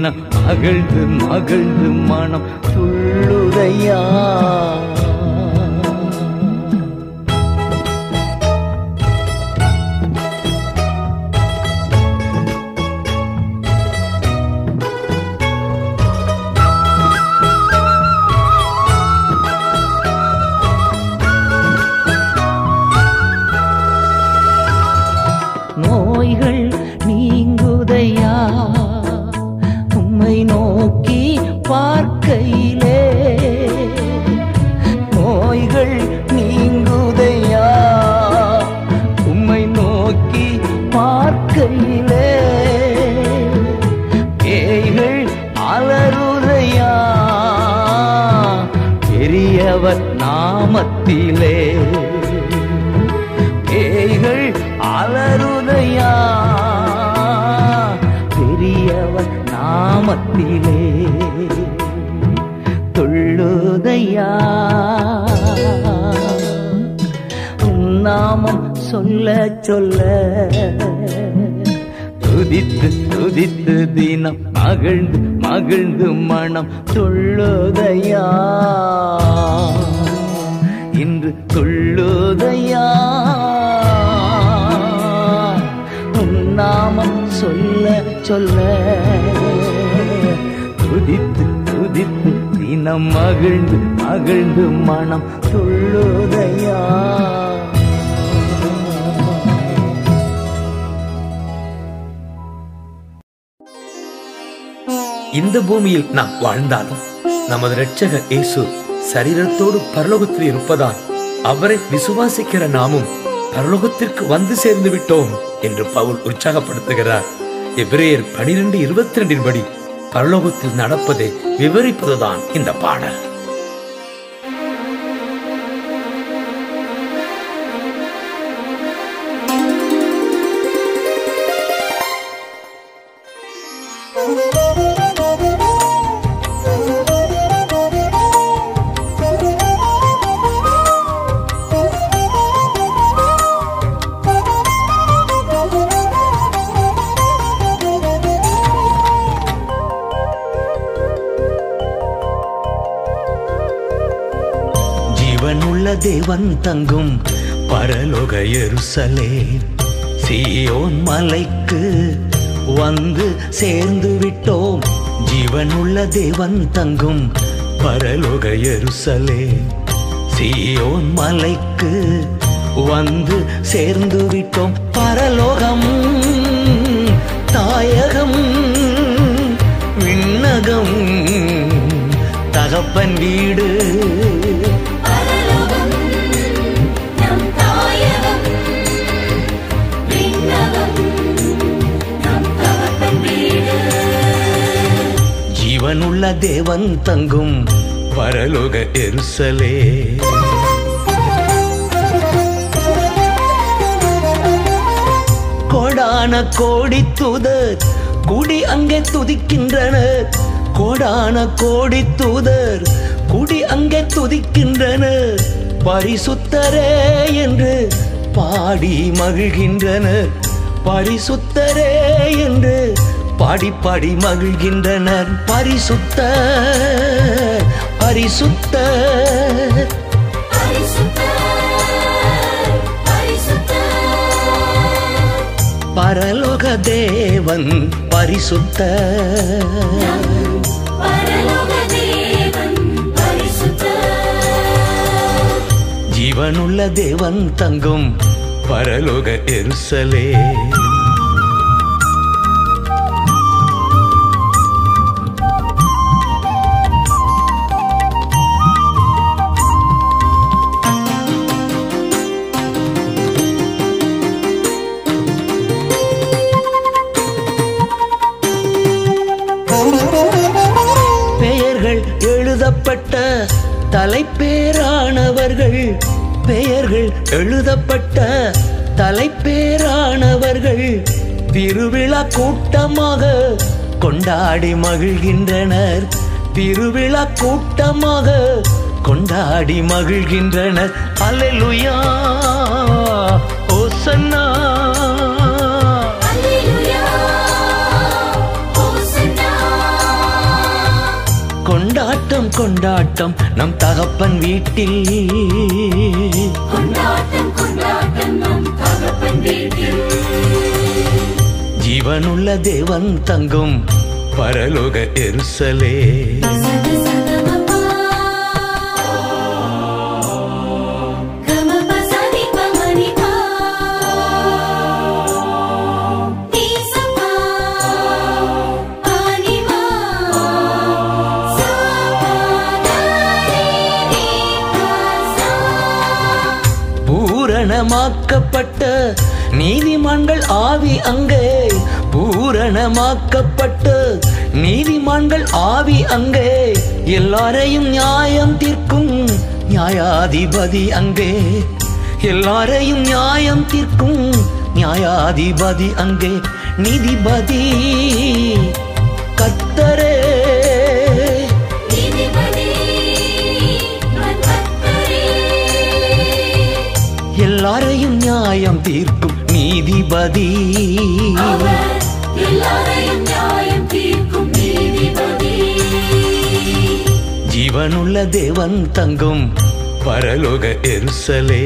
மகிழ்ந்து மகிழ்ந்து மனம் துள்ளுதையா? மகிழ்ந்து மகிழ்ந்து மனம் துள்ளுதையா? இந்த பூமியில் நாம் வாழ்ந்தாலும் நமது இரட்சகர் இயேசு சரீரத்தோடு பரலோகத்தில் இருப்பதால் அவரை விசுவாசிக்கிற நாமும் பரலோகத்திற்கு வந்து சேர்ந்து விட்டோம் என்று பவுல் உற்சாகப்படுத்துகிறார். எபிரேயர் பனிரெண்டு இருபத்தி ரெண்டின் படி பரலோகத்தில் நடப்பதை விவரிப்பதுதான் இந்த பாடல். ஜீவனுள்ள தேவன் தங்கும் பரலோக எருசலே சீயோன் மலைக்கு வந்து சேர்ந்து விட்டோம். ஜீவனுள்ள தேவன் தங்கும் பரலோக எருசலே சீயோன் மலைக்கு வந்து சேர்ந்து விட்டோம். பரலோகம் தாயகம் விண்ணகம் தகப்பன் வீடு. உள்ள தேவன் தங்கும் பரலோக எருசலே. கோடான கோடி தூதர் குடி அங்கே துதிக்கின்றனர். கோடான கோடி தூதர் குடி அங்கே துதிக்கின்றனர். பரிசுத்தரே என்று பாடி மகிழ்கின்றனர். பரிசுத்தரே பாடி பாடி மகிழ்கின்றனர். பரிசுத்த பரிசுத்த. பரலோக தேவன் பரிசுத்த. ஜீவனுள்ள தேவன் தங்கும் பரலோக எருசலே தலைப்பேரானவர்கள் பெயர்கள் எழுதப்பட்ட தலைப்பேரானவர்கள் திருவிழா கூட்டமாக கொண்டாடி மகிழ்கின்றனர். திருவிழா கூட்டமாக கொண்டாடி மகிழ்கின்றனர். அலலுயா! கொண்டாட்டம் கொண்டாட்டம் நம் தகப்பன் வீட்டில். ஜீவனுள்ள தேவன் தங்கும் பரலோக எருசலே பூரணமாக்கப்பட்ட நீதிமான்கள் ஆவி அங்கே. பூரணமாக்கப்பட்ட நீதிமான்கள் ஆவி அங்கே. எல்லாரையும் நியாயம் தீர்க்கும் நியாயாதிபதி அங்கே. எல்லாரையும் நியாயம் தீர்க்கும் நியாயாதிபதி அங்கே. நீதிபதி நீதிபதி. ஜீவனுள்ள தேவன் தங்கும் பரலோக எருசலே.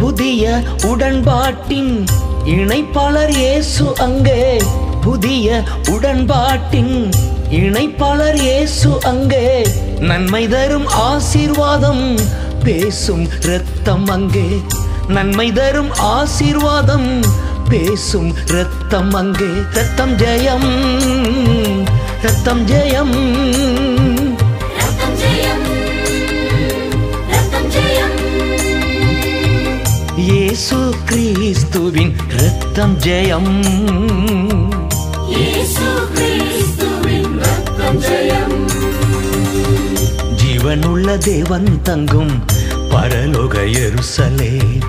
புதிய உடன்பாட்டின் இணைப்பாளர் இயேசு அங்கே. புதிய உடன்பாட்டின் இணைப்பாளர் இயேசு அங்கே. நன்மை தரும் ஆசீர்வாதம் பேசும் இரத்தம் அங்கே. நன்மை தரும் ஆசீர்வாதம் பேசும் இரத்தம் அங்கே. ரத்தம் ஜெயம் ரத்தம் ஜெயம். கிறிஸ்துவின் ரத்தம் ஜெயம். ஜீவனுள்ள தேவன் தங்கும் பரலோக எருசலே.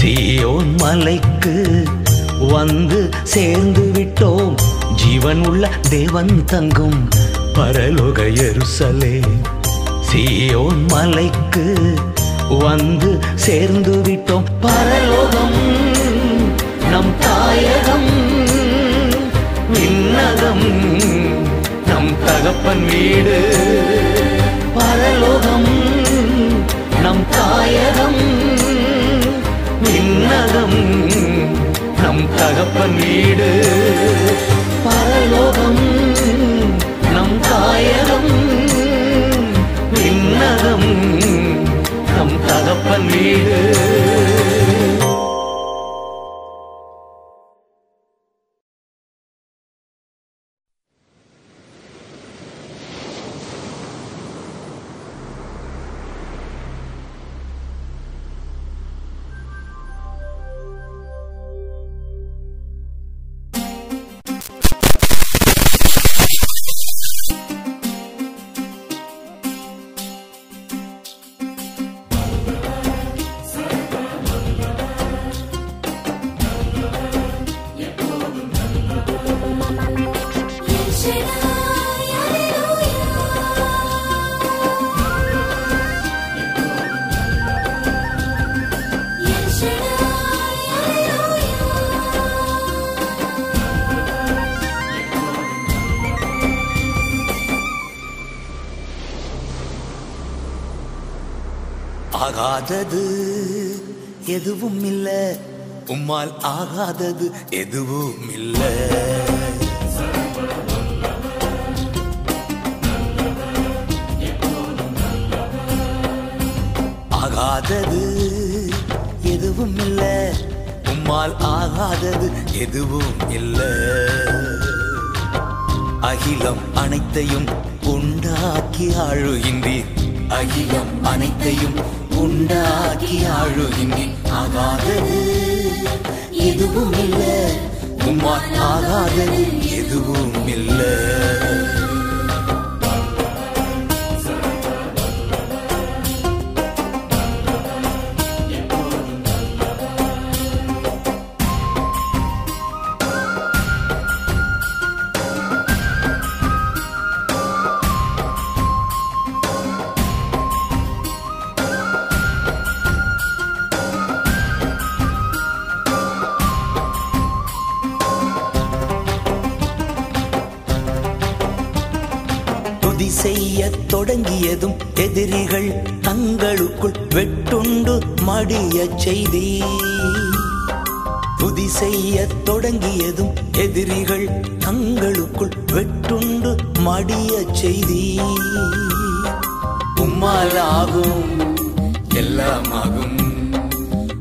சீயோன் மலைக்கு வந்து சேர்ந்து விட்டோம். ஜீவனுள்ள தேவன் தங்கும் பரலோக எருசலே. சீயோன் மலைக்கு வந்து சேர்ந்து விட்டோம். பரலோகம் நம் தாயகம் விண்ணகம் நம் தகப்பன் வீடு. பரலோகம் நம் தாயகம் விண்ணகம் நம் தகப்பன் வீடு. பரலோகம் நம் தாயகம் விண்ணகம் தகப்பன் வீடு. ஆகாதது எதுவும் இல்ல. உம்மால் ஆகாதது எதுவும் இல்ல. ஆகாதது எதுவும் இல்ல. உம்மால் ஆகாதது எதுவும் இல்ல. அகிலம் அனைத்தையும் உண்டாக்கி ஆழுகின்றீர் அகிலம் அனைத்தையும் உண்டாக்கி ஆழுகின்றீர் ஆகாதது எதுவும் இல்லை. உம்மால் ஆகாதது எதுவும் இல்லை. செய்தி. புதி செய்ய தொடங்கியதும் எதிரிகள் தங்களுக்குள் வெட்டுண்டு மடிய செய்தி. உம்மாலாகும் எல்லாமாகும்.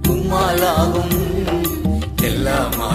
உம்மாலாகும் எல்லாமாகும்.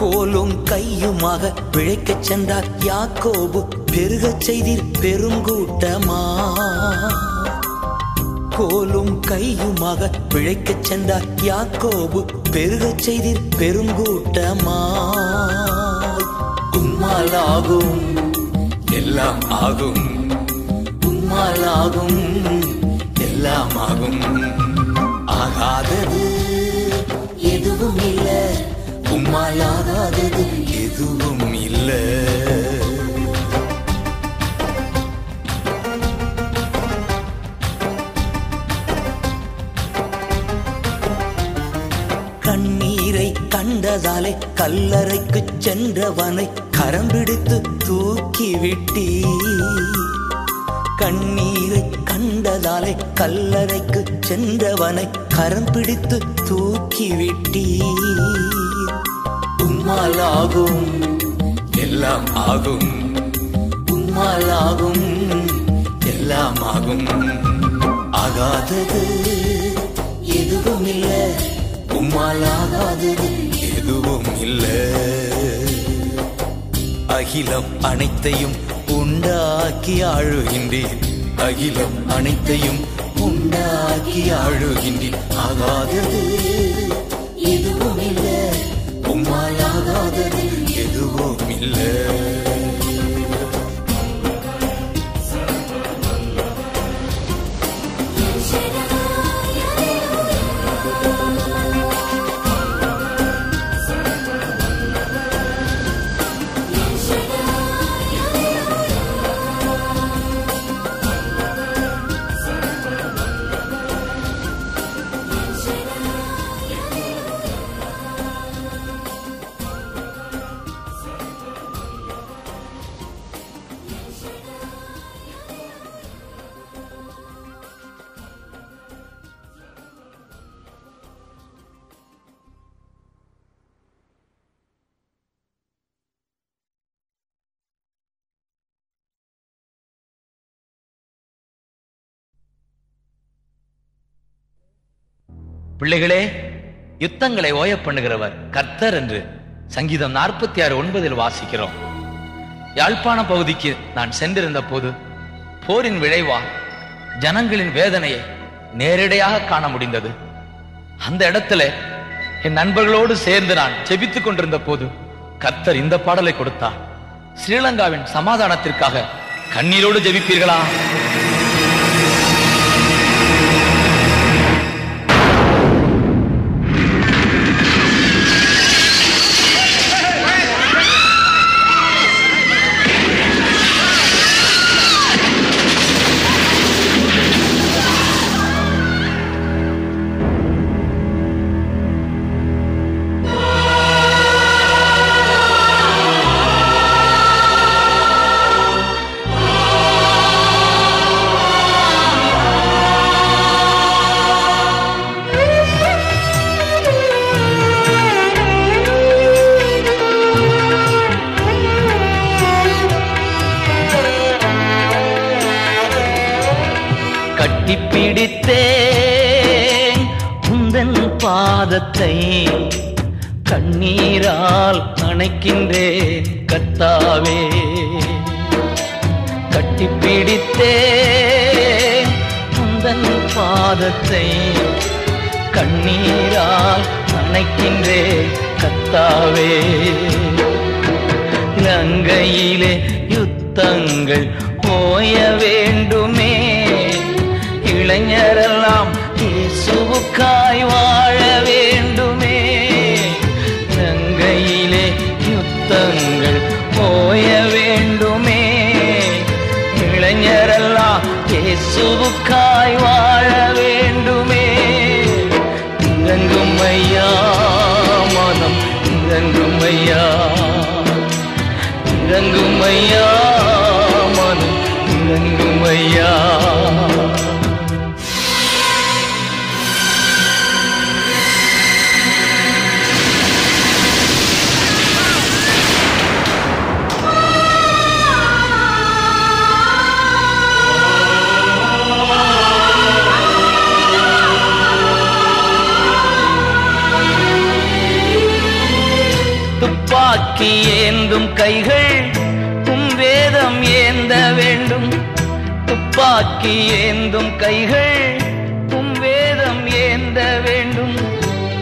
கோலும் கையுமாக பிழைக்கச் சென்றார் யாக்கோபு. பெருகச் செய்தீர் பெருங்கூட்டமா? கோலும் கையுமாக பிழைக்கச் சென்றார் யாக்கோபு. பெருகச் செய்தீர் பெருங்கூட்டமா? உம்மாலாகும் எல்லாம் ஆகும். உம்மாலாகும் எல்லாம் ஆகும். ஆகாதது எதுவும் இல்லை. மலராதது எதுவும் இல்ல. கண்ணீரை கண்டதாலே கல்லறைக்கு சென்றவனை கரம் பிடித்து தூக்கிவிட்டி. கண்ணீரை கண்டதாலே கல்லறைக்கு சென்றவனை கரம் பிடித்து தூக்கிவிட்டீ. விட்டீ உம்மாலாகும் எல்லாம் ஆகும். உம்மாலாகும் எல்லாம் ஆகும். ஆகாதது எதுவும் இல்ல. உம்மாலாகாதது எதுவும் இல்லை. அகிலம் அனைத்தையும் உண்டாக்கி ஆழுகின்றேன் அகிலம் அனைத்தையும் உண்டாக்கி ஆழுகின்றேன் ஆகாதது எதுவும் எதுவும் இல்லை பிள்ளைகளே யுத்தங்களை ஓய பண்ணுகிறவர் கர்த்தர் என்று சங்கீதம் நாற்பத்தி ஆறு ஒன்பதில் வாசிக்கிறோம். யாழ்ப்பாண பகுதிக்கு நான் சென்றிருந்த போது போரின் விளைவா ஜனங்களின் வேதனையை நேரடியாக காண முடிந்தது. அந்த இடத்துல என் நண்பர்களோடு சேர்ந்து நான் ஜெபித்துக் கொண்டிருந்த போது கர்த்தர் இந்த பாடலை கொடுத்தார். ஸ்ரீலங்காவின் சமாதானத்திற்காக கண்ணீரோடு ஜெபிப்பீர்களா? பாதத்தை கண்ணீரால் அணைக்கின்றேன் கத்தாவே. இலங்கையிலே யுத்தங்கள் ஓய வேண்டுமே. இளைஞரெல்லாம் இயேசுவுக்காய் வாழ வேண்டுமே. இலங்கையிலே யுத்தங்கள் ஓய வேண்டுமே. இளைஞரெல்லாம் இயேசுவுக்காய் வாழ இறங்கும் மனம் இறங்கும் துப்பாக்கி ஏந்தும் கைகள் துப்பாக்கி ஏந்தும் கைகள் உம் வேதம் ஏந்த வேண்டும்.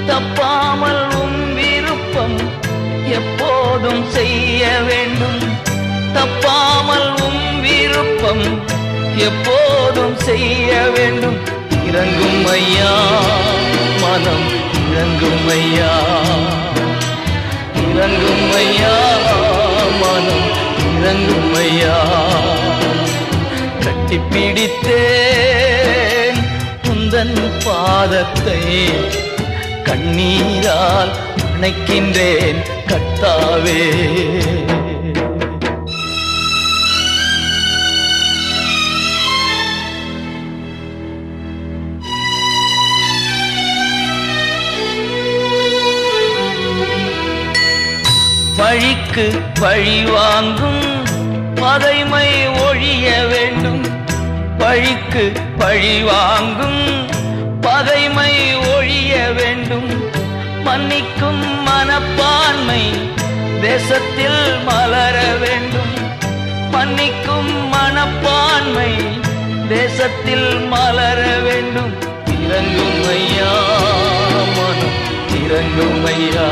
தப்பாமல் உம் விருப்பம் எப்போதும் செய்ய வேண்டும். தப்பாமல் உம் விருப்பம் எப்போதும் செய்ய வேண்டும். இறங்கும் ஐயா மனம் இறங்கும் ஐயா. இறங்கும் ஐயா மனம் இறங்கும் ஐயா. கட்டிப்பிடித்தேன் உந்தன் பாதத்தை கண்ணீரால் அணைக்கின்றேன் கத்தாவே. வழிக்கு வழி வாங்கும் பகைமை ஒழிய வேண்டும். பழிக்கு பழி வாங்கும். பகைமை ஒழிய வேண்டும். மன்னிக்கும் மனப்பான்மை தேசத்தில் மலர வேண்டும். மன்னிக்கும் மனப்பான்மை தேசத்தில் மலர வேண்டும். இறங்கும் ஐயா மனம்? இறங்கும் ஐயா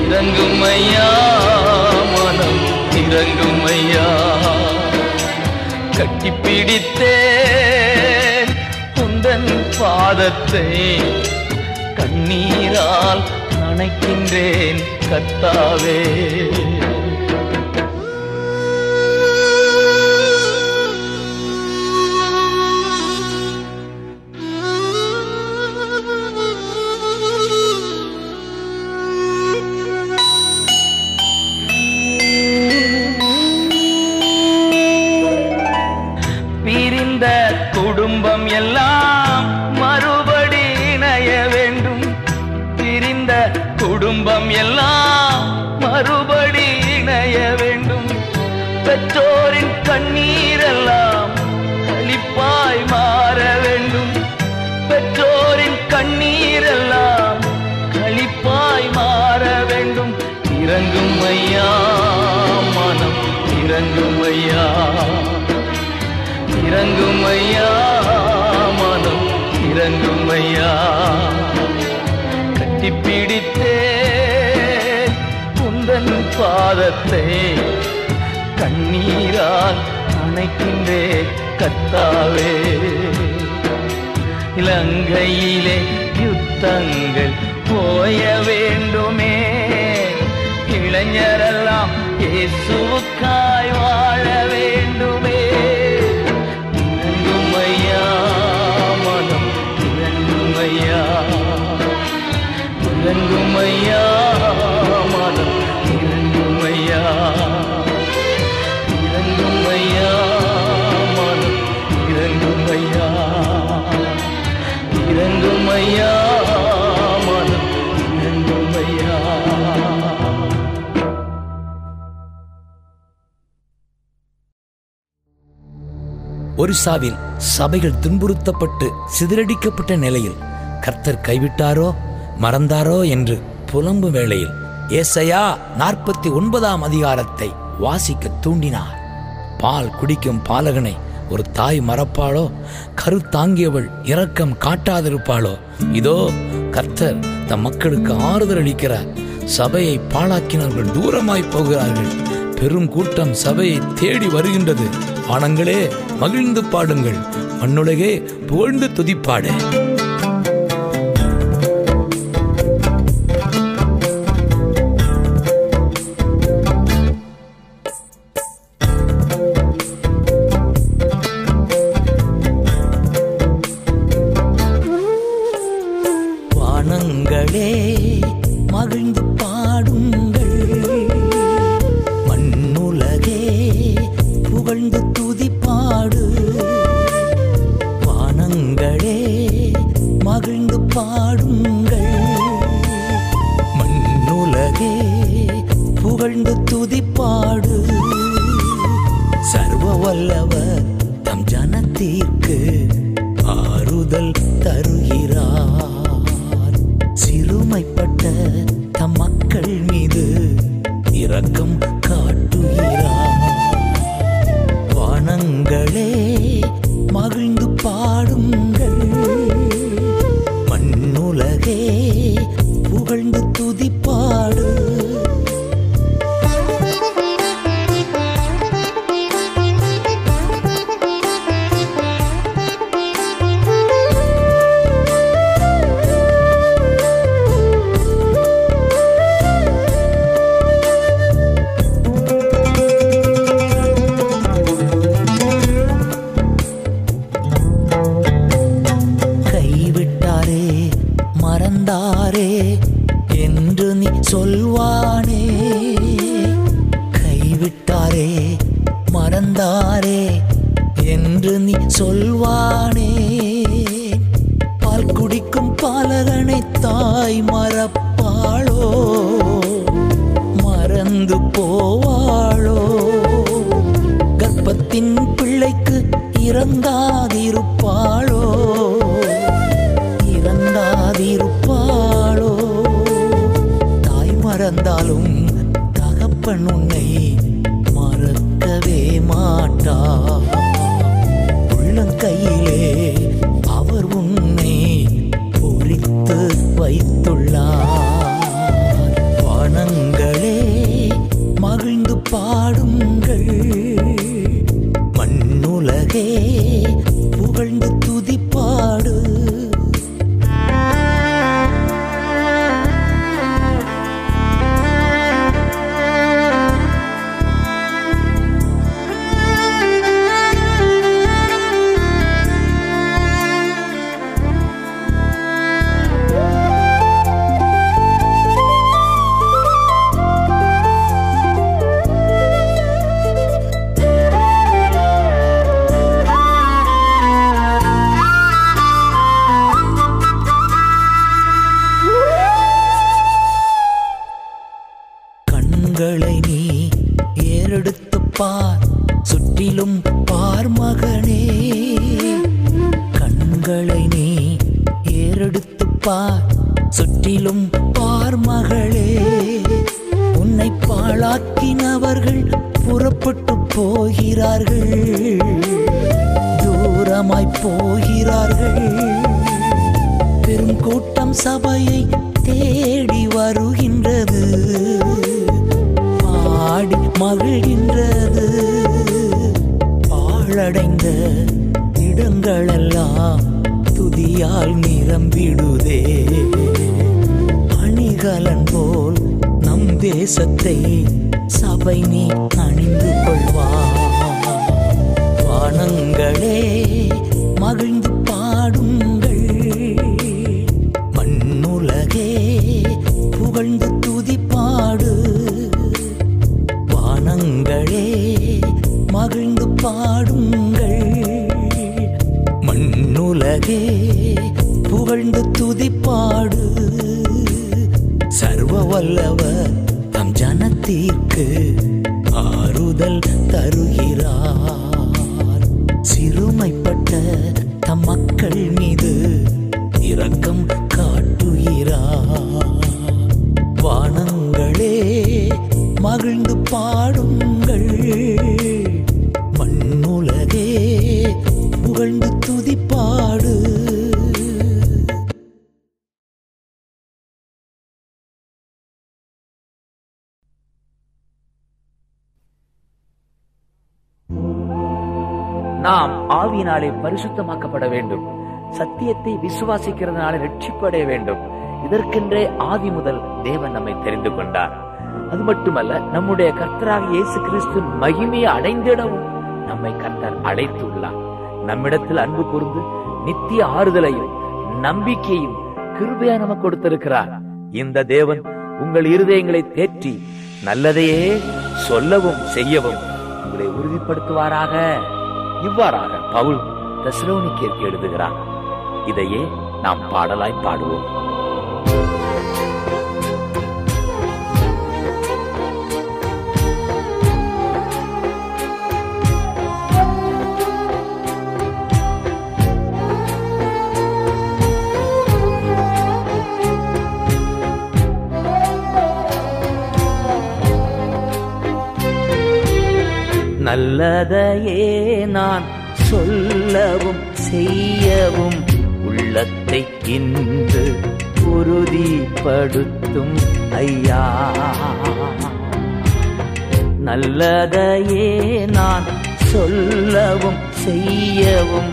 இறங்கும் ஐயா மனம்? இறங்கும் ஐயா கட்டிப்பிடித்தேன் உந்தன் பாதத்தை கண்ணீரால் நனைக்கின்றேன் கத்தாவே. பாதத்தை கண்ணீரால் அணைக்கின்றே கத்தாவே. இலங்கையிலே யுத்தங்கள் போய வேண்டுமே. இளைஞரெல்லாம் இயேசுவுக்காய் வாழ வேண்டுமே. இறங்குமையா மனம் இறங்குமையா இறங்குமையா. ஒரிசாவில் சபைகள் துன்புறுத்தப்பட்டு சிதறடிக்கப்பட்ட நிலையில் கர்த்தர் கைவிட்டாரோ மறந்தாரோ என்று புலம்பும் வேளையில் ஏசையா நாற்பத்தி ஒன்பதாம் அதிகாரத்தை வாசிக்க தூண்டினார். பால் குடிக்கும் பாலகனை ஒரு தாய் மறப்பாளோ கருத்தாங்கியவள் இரக்கம் காட்டாதிருப்பாளோ? இதோ கர்த்தர் தம் மக்களுக்கு ஆறுதல் அளிக்கிறார் சபையை பாழாக்கினவர்கள் தூரமாய் போகிறார்கள். பெரும் கூட்டம் சபையை தேடி வருகின்றது. ஆனங்களே மகிழ்ந்து பாடுங்கள். மண்ணுலகே புகழ்ந்து துதிப்பாடு. சபையை தேடி வருகின்றது. பாடி மகிழ்கின்றது. பாழடைந்த இடங்களெல்லாம் துதியால் நிரம்பிடுதே. அணிகலன் போல் நம் தேசத்தை சபை நீ அணிந்து கொள்வா வானங்களே சத்தியத்தை விசுவாசிக்கிறதுனால ரட்சிப்படைய வேண்டும். இதற்கென்றே ஆதி முதல் தேவன் நம்மை தெரிந்து கொண்டார். அது மட்டுமல்ல நம்முடைய கர்த்தராக இயேசு கிறிஸ்து மகிமையை அடைந்திடவும் நம்மை கர்த்தர் அழைத்துள்ளார். நம்மிடத்தில் அன்பு கூர்ந்து நித்திய ஆறுதலையும் நம்பிக்கையும் கிருபையா நமக்கு கொடுத்திருக்கிறார். இந்த தேவன் உங்கள் இருதயங்களை தேற்றி நல்லதையே சொல்லவும் செய்யவும் உங்களை உறுதிப்படுத்துவாராக. இவ்வாறாக பவுல் தெசலோனிக்கேற்கு எழுதுகிறார். இதையே நாம் பாடலாய் பாடுவோம். நல்லதையே நான் சொல்லவும் செய்யவும் இன்று உறுதிப்படுத்தும் ஐயா. நல்லதையே நான் சொல்லவும் செய்யவும்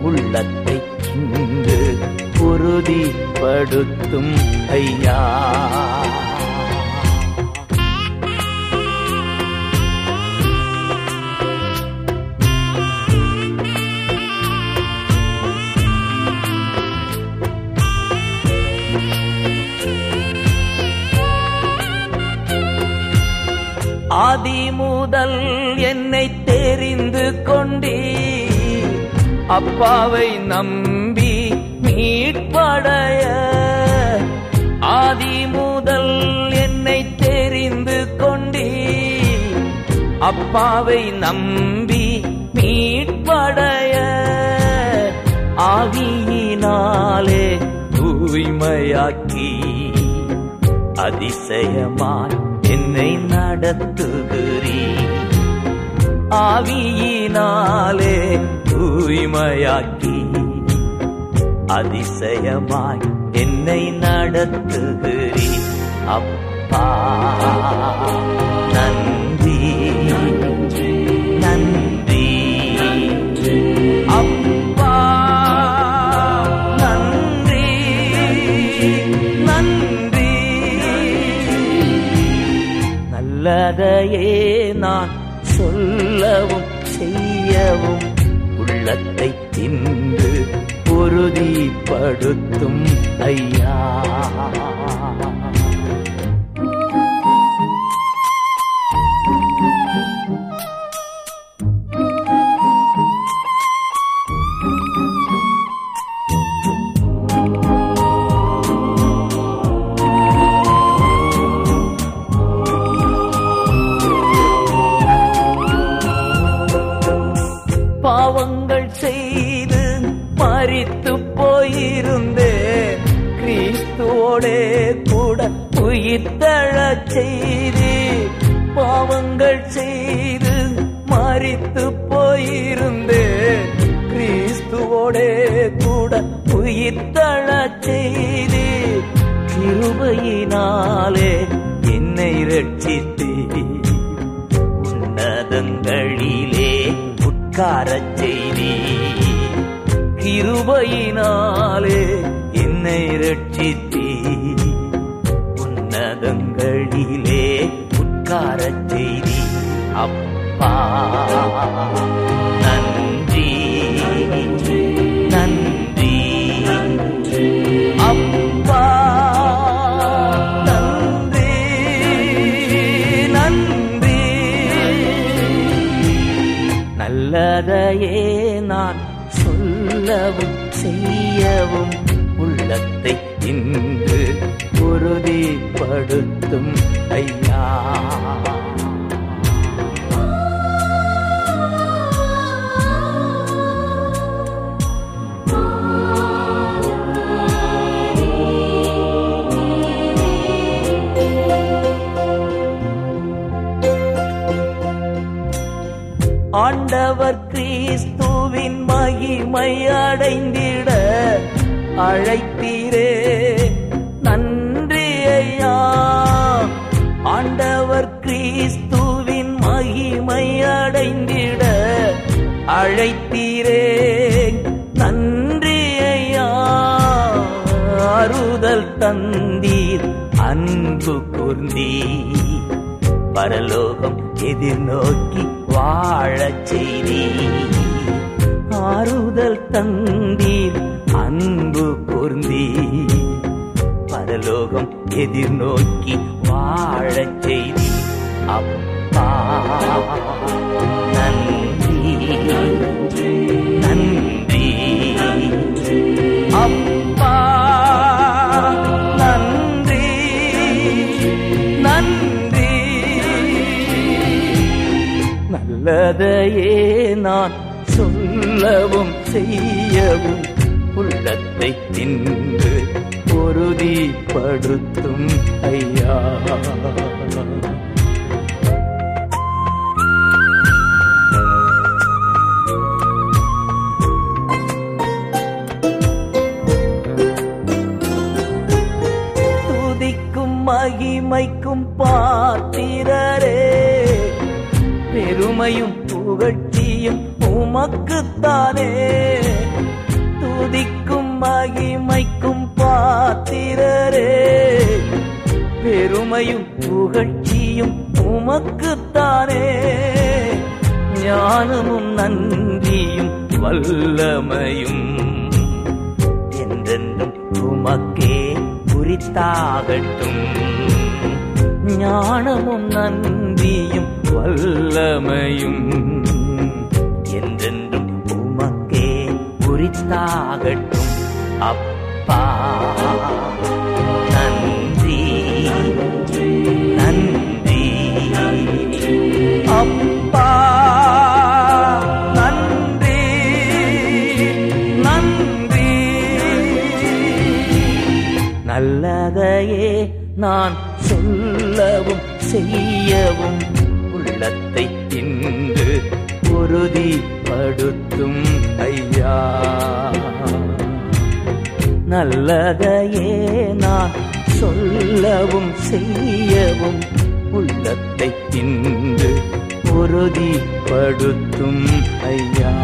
உள்ளத்தை இன்று உறுதிப்படுத்தும் ஐயா. ஆதி முதல் என்னை தெரிந்து கொண்டே அப்பாவை நம்பி மீட்படைய. ஆதி முதல் என்னை தெரிந்து கொண்டே அப்பாவை நம்பி மீட்படைய. ஆவியினாலே தூய்மையாக்கி அதிசயமாய் என்னை நடத்துகிறீ? ஆவியினாலே தூய்மையாக்கி அதிசயமாய் என்னை நடத்துகிறீ? அப்பா. படுத்தும் ஐயா. உமக்கே குறித்தாகட்டும். ஞானமும் நன்றியும் வல்லமையும் என்றென்றும் உமக்கே குறித்தாகட்டும். அப்பா. நான் சொல்லவும் செய்யவும் உள்ளத்தை தின்று இன்று படுத்தும் ஐயா. நல்லதையே நான் சொல்லவும் செய்யவும் உள்ளத்தை இன்று படுத்தும் ஐயா.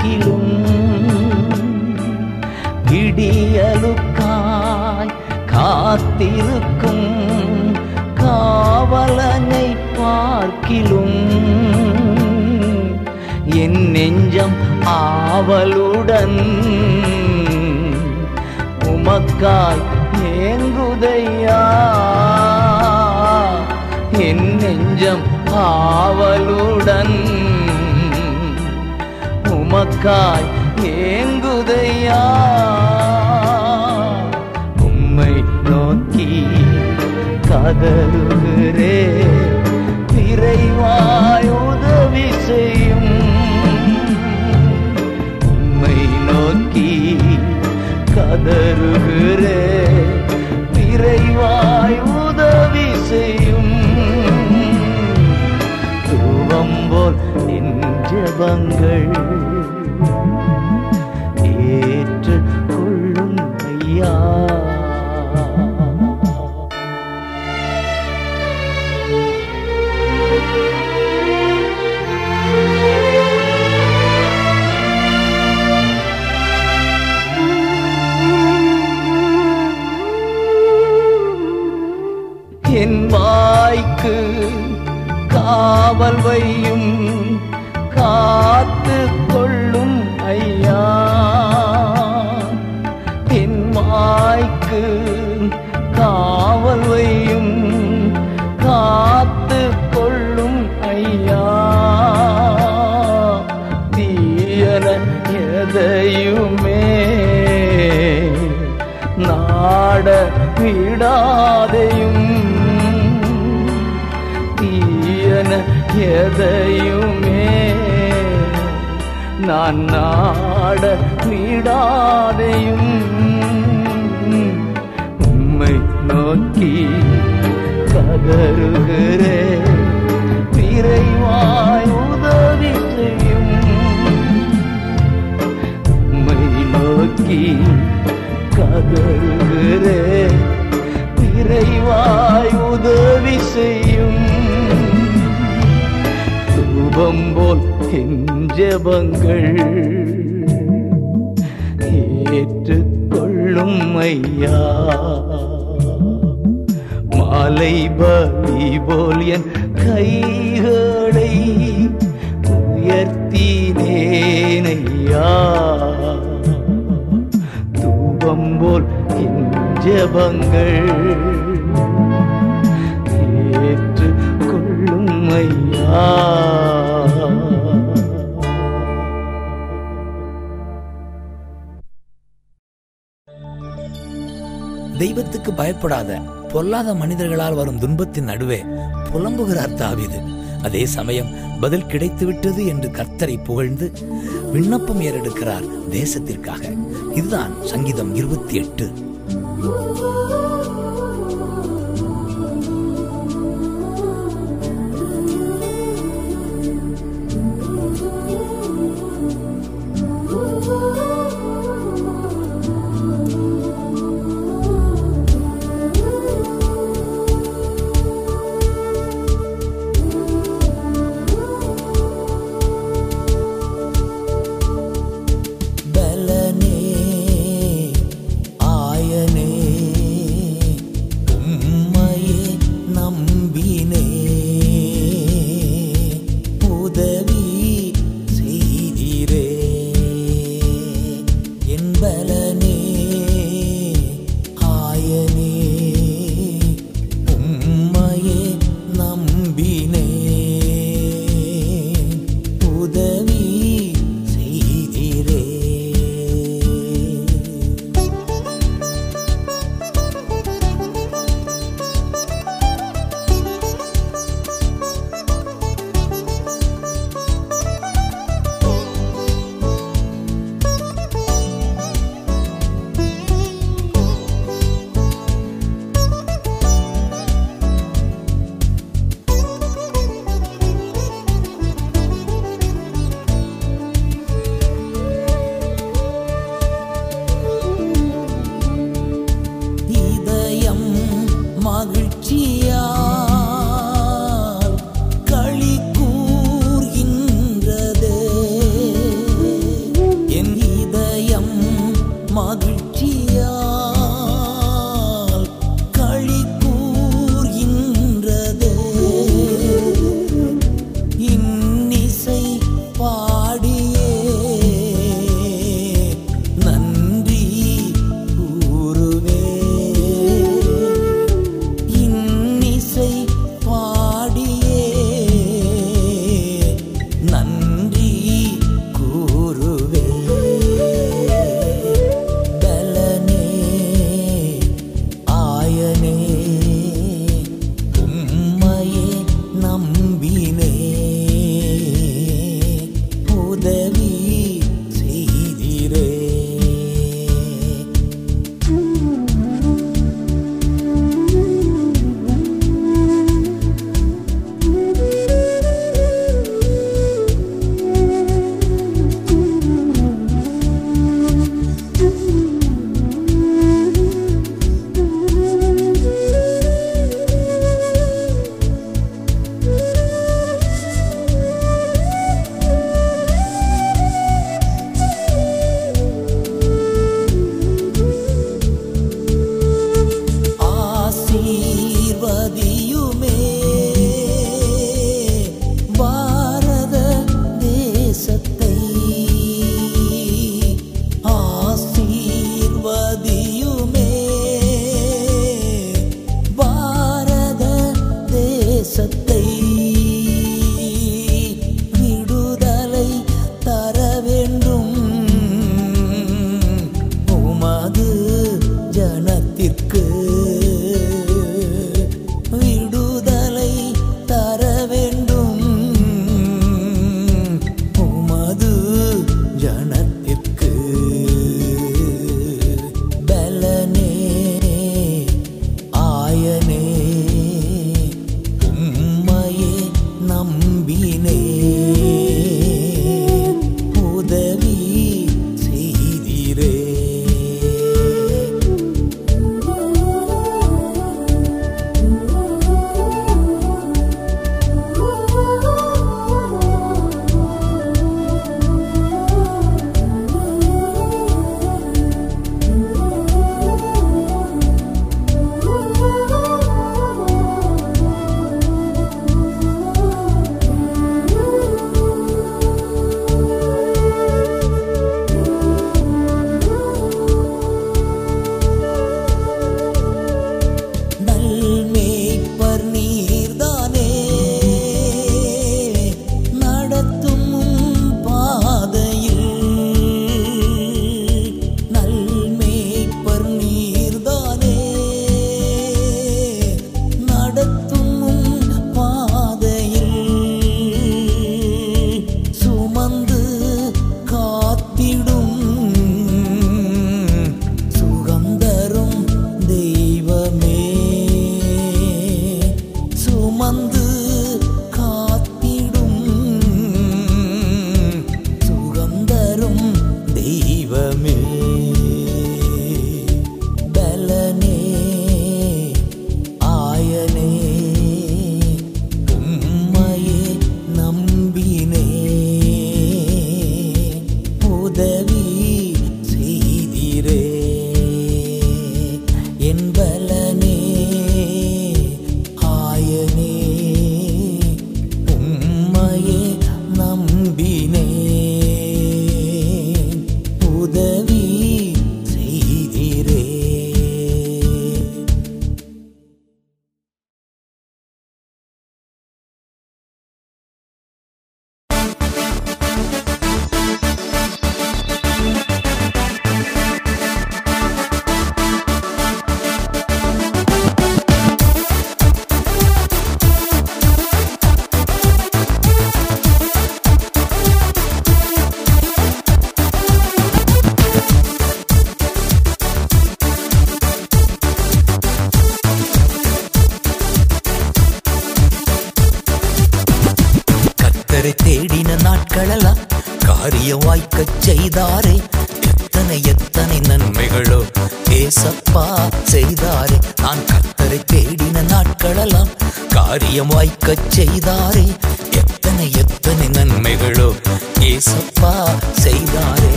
பார்க்கிலும் விடியலுக்காய் காத்திருக்கும் காவலனை பார்க்கிலும் என் நெஞ்சம் ஆவலுடன் உமக்காய் ஏங்குதையா? என் நெஞ்சம் ஆவலுடன் உமக்காய் ஏங்குதையா? உம்மை நோக்கி கதறுகிறே விரைவாய் உதவி செய்யும். உம்மை நோக்கி கதறுகிறே விரைவாய் உதவி செய்யும். தூவம் போல் என் ஜெபங்கள் காவல் எதையுமே நான் நாட நீடாதையும். உம்மை நோக்கி கதறுகிறே விரைவாய் உதவி செய்யும். உம்மை நோக்கி கதறுகிறே விரைவாய் உதவி செய்யும். தூபம் போல் என் ஏற்றுக்கொள்ளும் ஐயா. மாலை பலி போல் என் கைகளை உயர்த்தினேனையா தூபம் போல் என் ஏற்றுக்கொள்ளும் ஐயா. பயப்படாத பொல்லாத மனிதர்களால் வரும் துன்பத்தின் நடுவே புலம்புகிறார் தாவிது. அதே சமயம் பதில் கிடைத்துவிட்டது என்று கர்த்தரை புகழ்ந்து விண்ணப்பம் ஏறெடுக்கிறார் தேசத்திற்காக. இதுதான் சங்கீதம் இருபத்தி எட்டு.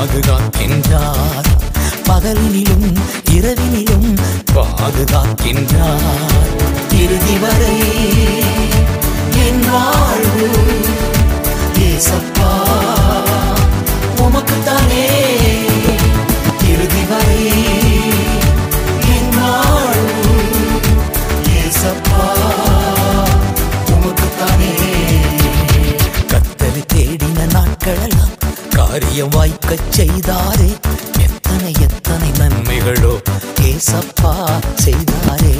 பாதுகாக்கின்றார் பகலினிலும் இரவினிலும் பாதுகாக்கின்றார் இறுதி வரை என் வாழ்வு ஏசப்பா. காரியம் வாய்க்கச் செய்தாரே எத்தனை எத்தனை நன்மைகளோ ஏசப்பா செய்தாரே.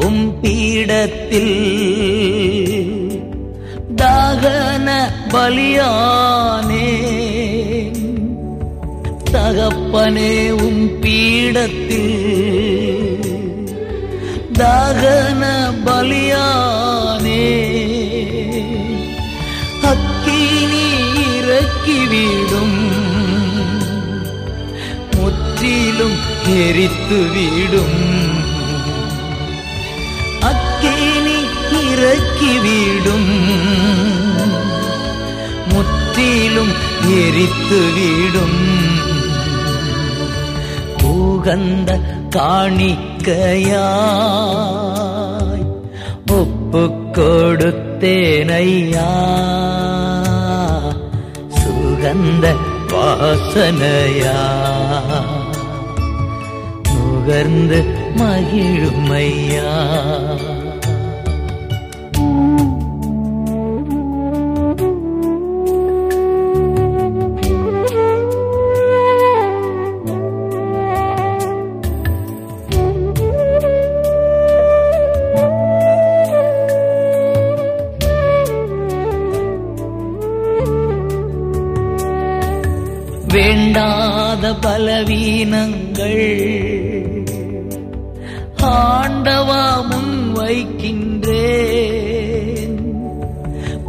உம் பீடத்தில் தாகன பலியானே தகப்பனே உம் பீடத்தில் தாகன பலியானே அக்கினி இறக்கிவிடும் முற்றிலும் எரித்து விடும் இறக்கி வீடும் முற்றிலும் எரித்து வீடும் பூகந்த காணிக்கையாய் ஒப்பு கொடுத்தேனையா சுகந்த வாசனையா. நுகர்ந்து மகிழுமையா பலவீனங்கள். ஆண்டவா முன் வைக்கின்றேன்.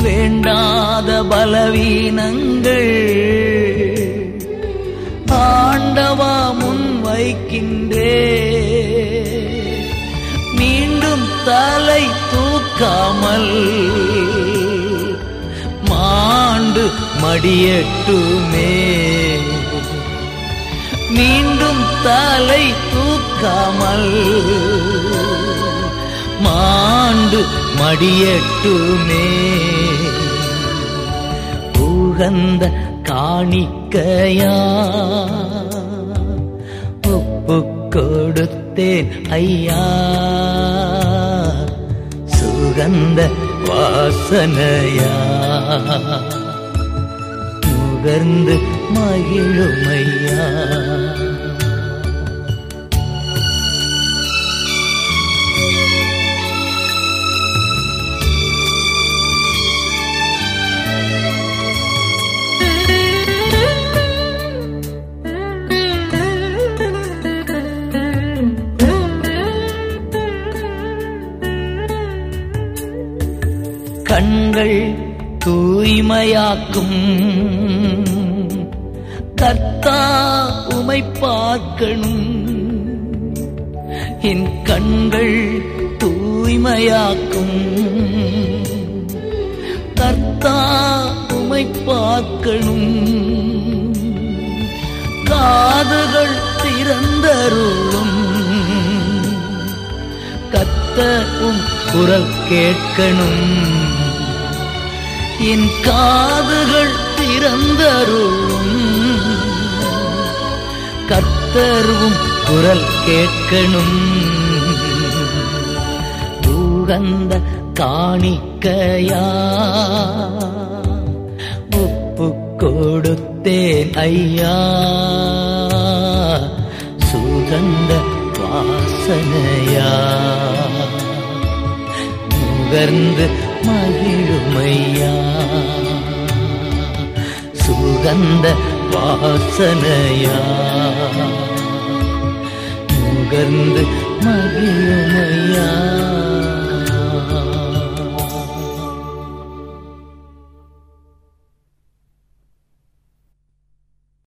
வேண்டாத பலவீனங்கள். ஆண்டவா முன் வைக்கின்றே மீண்டும் தலை தூக்காமல் மாண்டு மடியட்டுமே. தலை தூக்காமல் மாண்டு மடியட்டுமே. உகந்த காணிக்கையா? ஒப்பு கொடுத்தேன் ஐயா. சுகந்த வாசனையா? நுகர்ந்து மகிழுமையா துணையாக்கும் கர்த்தா உமை பார்க்கணும். என் கண்கள் தூய்மையாக்கும். கர்த்தா உமை பார்க்கணும். காதுகள் திறந்தருளும். கத்த உம் குரல் கேட்கணும். என் காதுகள் திறந்தருளும் கத்தருவும் குரல் கேட்கணும். தூகந்த காணிக்கையா. ஒப்பு கொடுத்தேன் ஐயா. சுகந்த வாசனையா. நுகர்ந்து மகிழுமையா? சுகந்த வாசனையா? நுகர்ந்து மகிழுமையா?